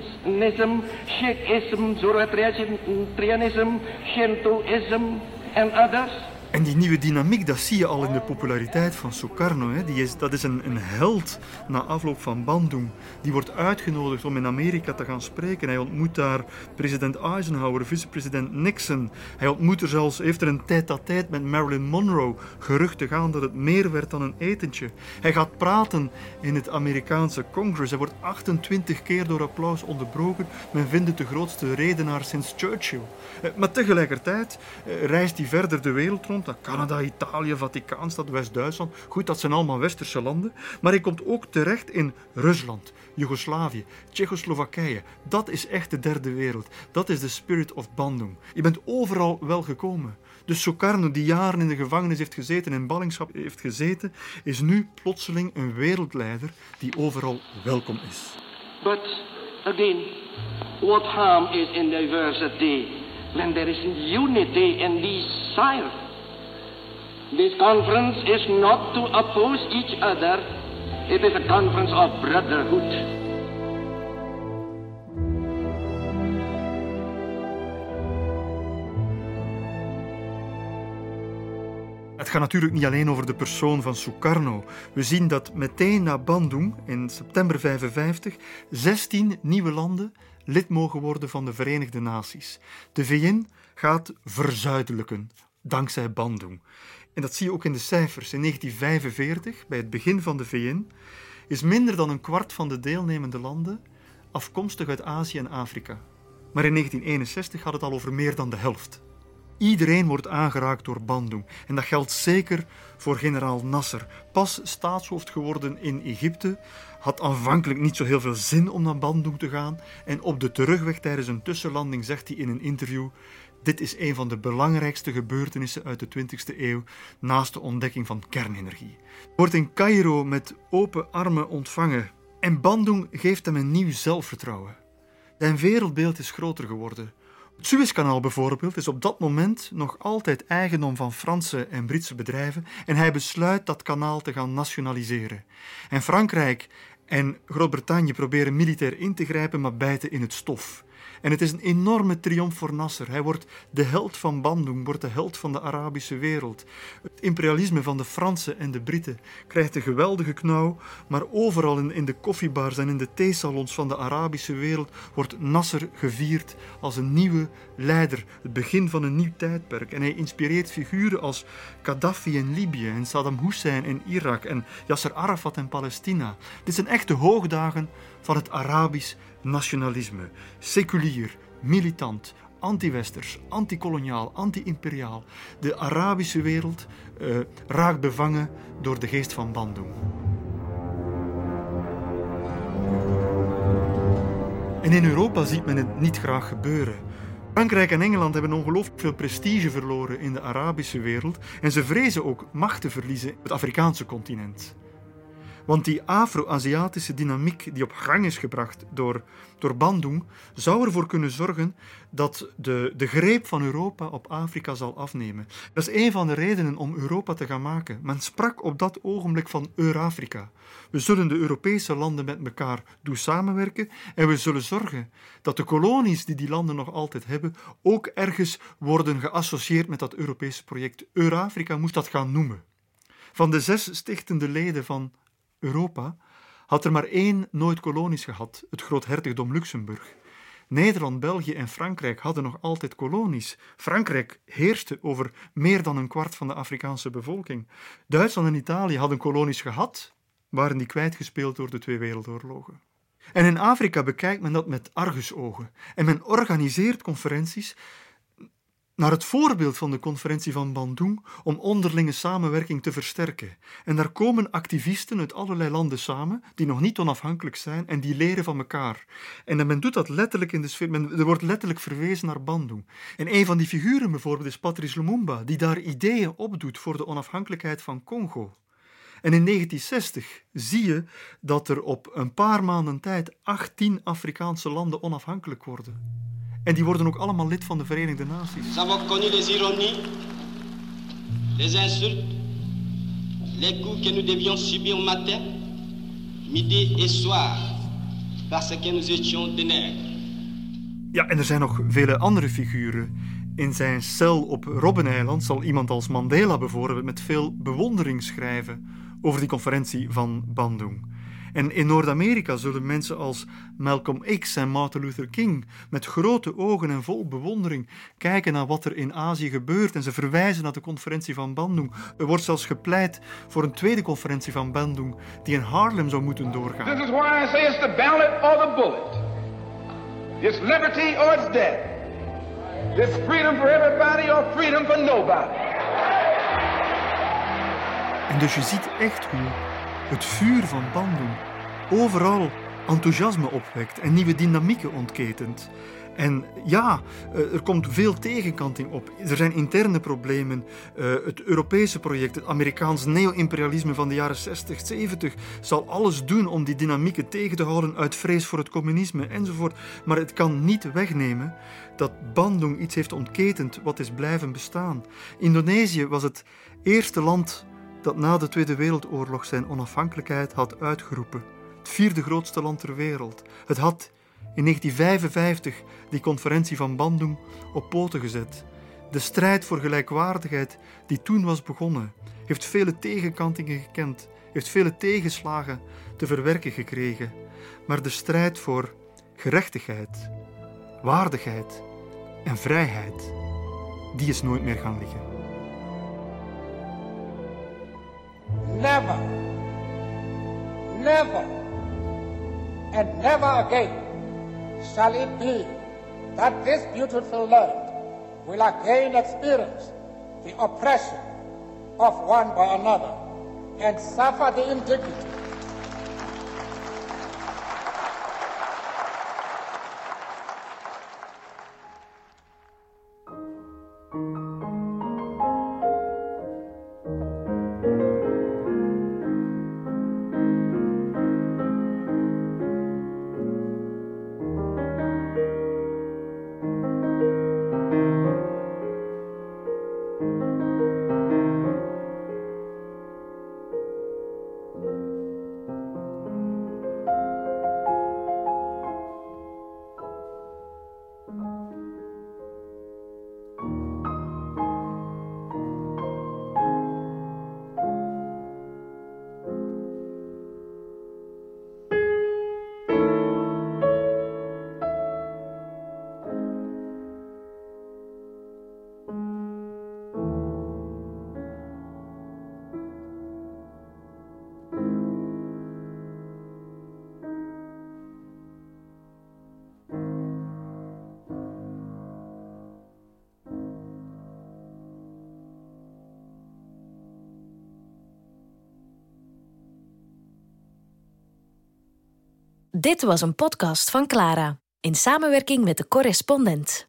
Sikhism, Zoroastrianism, Shintoism and others. En die nieuwe dynamiek, dat zie je al in de populariteit van Sukarno. Hè. Die is, dat is een, een held na afloop van Bandung. Die wordt uitgenodigd om in Amerika te gaan spreken. Hij ontmoet daar president Eisenhower, vicepresident Nixon. Hij ontmoet er zelfs, heeft er een tijd dat tijd met Marilyn Monroe. Geruchten gaan dat het meer werd dan een etentje. Hij gaat praten in het Amerikaanse Congress. Hij wordt 28 keer door applaus onderbroken. Men vindt het de grootste redenaar sinds Churchill. Eh, maar tegelijkertijd eh, reist hij verder de wereld rond Canada, Italië, Vaticaanstad, West-Duitsland. Goed, dat zijn allemaal westerse landen. Maar hij komt ook terecht in Rusland, Joegoslavië, Tsjechoslowakije. Dat is echt de derde wereld. Dat is de spirit of Bandung. Je bent overal wel gekomen. Dus Sukarno, die jaren in de gevangenis heeft gezeten en in ballingschap heeft gezeten, is nu plotseling een wereldleider die overal welkom is. But again, what harm is in diversity when there is unity in desire? This conference is not to oppose each other, it is a conference of brotherhood. Het gaat natuurlijk niet alleen over de persoon van Sukarno. We zien dat meteen na Bandung in september 55 16 nieuwe landen lid mogen worden van de Verenigde Naties. De VN gaat verzuidelijken dankzij Bandung. En dat zie je ook in de cijfers. In 1945, bij het begin van de VN, is minder dan een kwart van de deelnemende landen afkomstig uit Azië en Afrika. Maar in 1961 gaat het al over meer dan de helft. Iedereen wordt aangeraakt door Bandung. En dat geldt zeker voor generaal Nasser. Pas staatshoofd geworden in Egypte, had aanvankelijk niet zo heel veel zin om naar Bandung te gaan. En op de terugweg tijdens een tussenlanding zegt hij in een interview: Dit is een van de belangrijkste gebeurtenissen uit de 20e eeuw, naast de ontdekking van kernenergie. Wordt in Cairo met open armen ontvangen. En Bandung geeft hem een nieuw zelfvertrouwen. Zijn wereldbeeld is groter geworden. Het Suezkanaal bijvoorbeeld is op dat moment nog altijd eigendom van Franse en Britse bedrijven en hij besluit dat kanaal te gaan nationaliseren. En Frankrijk en Groot-Brittannië proberen militair in te grijpen, maar bijten in het stof. En het is een enorme triomf voor Nasser. Hij wordt de held van Bandung, wordt de held van de Arabische wereld. Het imperialisme van de Fransen en de Britten krijgt een geweldige knauw, maar overal in, de koffiebars en in de theesalons van de Arabische wereld wordt Nasser gevierd als een nieuwe leider, het begin van een nieuw tijdperk. En hij inspireert figuren als Gaddafi in Libië en Saddam Hussein in Irak en Yasser Arafat in Palestina. Dit zijn echte hoogdagen van het Arabisch nationalisme. Seculier, militant, anti-westers, anti-koloniaal, anti-imperiaal. De Arabische wereld uh, raakt bevangen door de geest van Bandung. En in Europa ziet men het niet graag gebeuren. Frankrijk en Engeland hebben ongelooflijk veel prestige verloren in de Arabische wereld en ze vrezen ook macht te verliezen op het Afrikaanse continent. Want die Afro-Aziatische dynamiek die op gang is gebracht door, door Bandung, zou ervoor kunnen zorgen dat de, de greep van Europa op Afrika zal afnemen. Dat is een van de redenen om Europa te gaan maken. Men sprak op dat ogenblik van Eurafrika. We zullen de Europese landen met elkaar doen samenwerken en we zullen zorgen dat de kolonies die die landen nog altijd hebben ook ergens worden geassocieerd met dat Europese project. Eurafrika moest dat gaan noemen. Van de zes stichtende leden van Europa had er maar één nooit kolonies gehad, het groothertigdom Luxemburg. Nederland, België en Frankrijk hadden nog altijd kolonies. Frankrijk heerste over meer dan een kwart van de Afrikaanse bevolking. Duitsland en Italië hadden kolonies gehad, waren die kwijtgespeeld door de twee wereldoorlogen. En in Afrika bekijkt men dat met argusogen. En men organiseert conferenties naar het voorbeeld van de conferentie van Bandung om onderlinge samenwerking te versterken. En daar komen activisten uit allerlei landen samen, die nog niet onafhankelijk zijn en die leren van elkaar. En men doet dat letterlijk in de men, er wordt letterlijk verwezen naar Bandung. En een van die figuren bijvoorbeeld is Patrice Lumumba, die daar ideeën opdoet voor de onafhankelijkheid van Congo. En in 1960 zie je dat er op een paar maanden tijd 18 Afrikaanse landen onafhankelijk worden. En die worden ook allemaal lid van de Verenigde Naties. Nous avons connu les ironies, les insultes, les coups que nous devions subir matin, midi et soir, parce que nous étions des nègres. Ja, en er zijn nog vele andere figuren. In zijn cel op Robbeneiland zal iemand als Mandela bijvoorbeeld met veel bewondering schrijven over die conferentie van Bandung. En in Noord-Amerika zullen mensen als Malcolm X en Martin Luther King met grote ogen en vol bewondering kijken naar wat er in Azië gebeurt en ze verwijzen naar de conferentie van Bandung. Er wordt zelfs gepleit voor een tweede conferentie van Bandung die in Harlem zou moeten doorgaan. This is why I say it's the ballot or the bullet. It's liberty or it's death. It's freedom for everybody or freedom for nobody. En dus je ziet echt hoe het vuur van Bandung overal enthousiasme opwekt en nieuwe dynamieken ontketent. En ja, eh, er komt veel tegenkanting op. Er zijn interne problemen. Eh, het Europese project, het Amerikaans neo-imperialisme van de jaren 60, 70, zal alles doen om die dynamieken tegen te houden uit vrees voor het communisme enzovoort. Maar het kan niet wegnemen dat Bandung iets heeft ontketend wat is blijven bestaan. Indonesië was het eerste land dat na de Tweede Wereldoorlog zijn onafhankelijkheid had uitgeroepen. Het vierde grootste land ter wereld. Het had in 1955 die conferentie van Bandung op poten gezet. De strijd voor gelijkwaardigheid die toen was begonnen, heeft vele tegenkantingen gekend, heeft vele tegenslagen te verwerken gekregen. Maar de strijd voor gerechtigheid, waardigheid en vrijheid, die is nooit meer gaan liggen. Never, never, and never again shall it be that this beautiful land will again experience the oppression of one by another and suffer the indignity Dit was een podcast van Clara in samenwerking met de correspondent.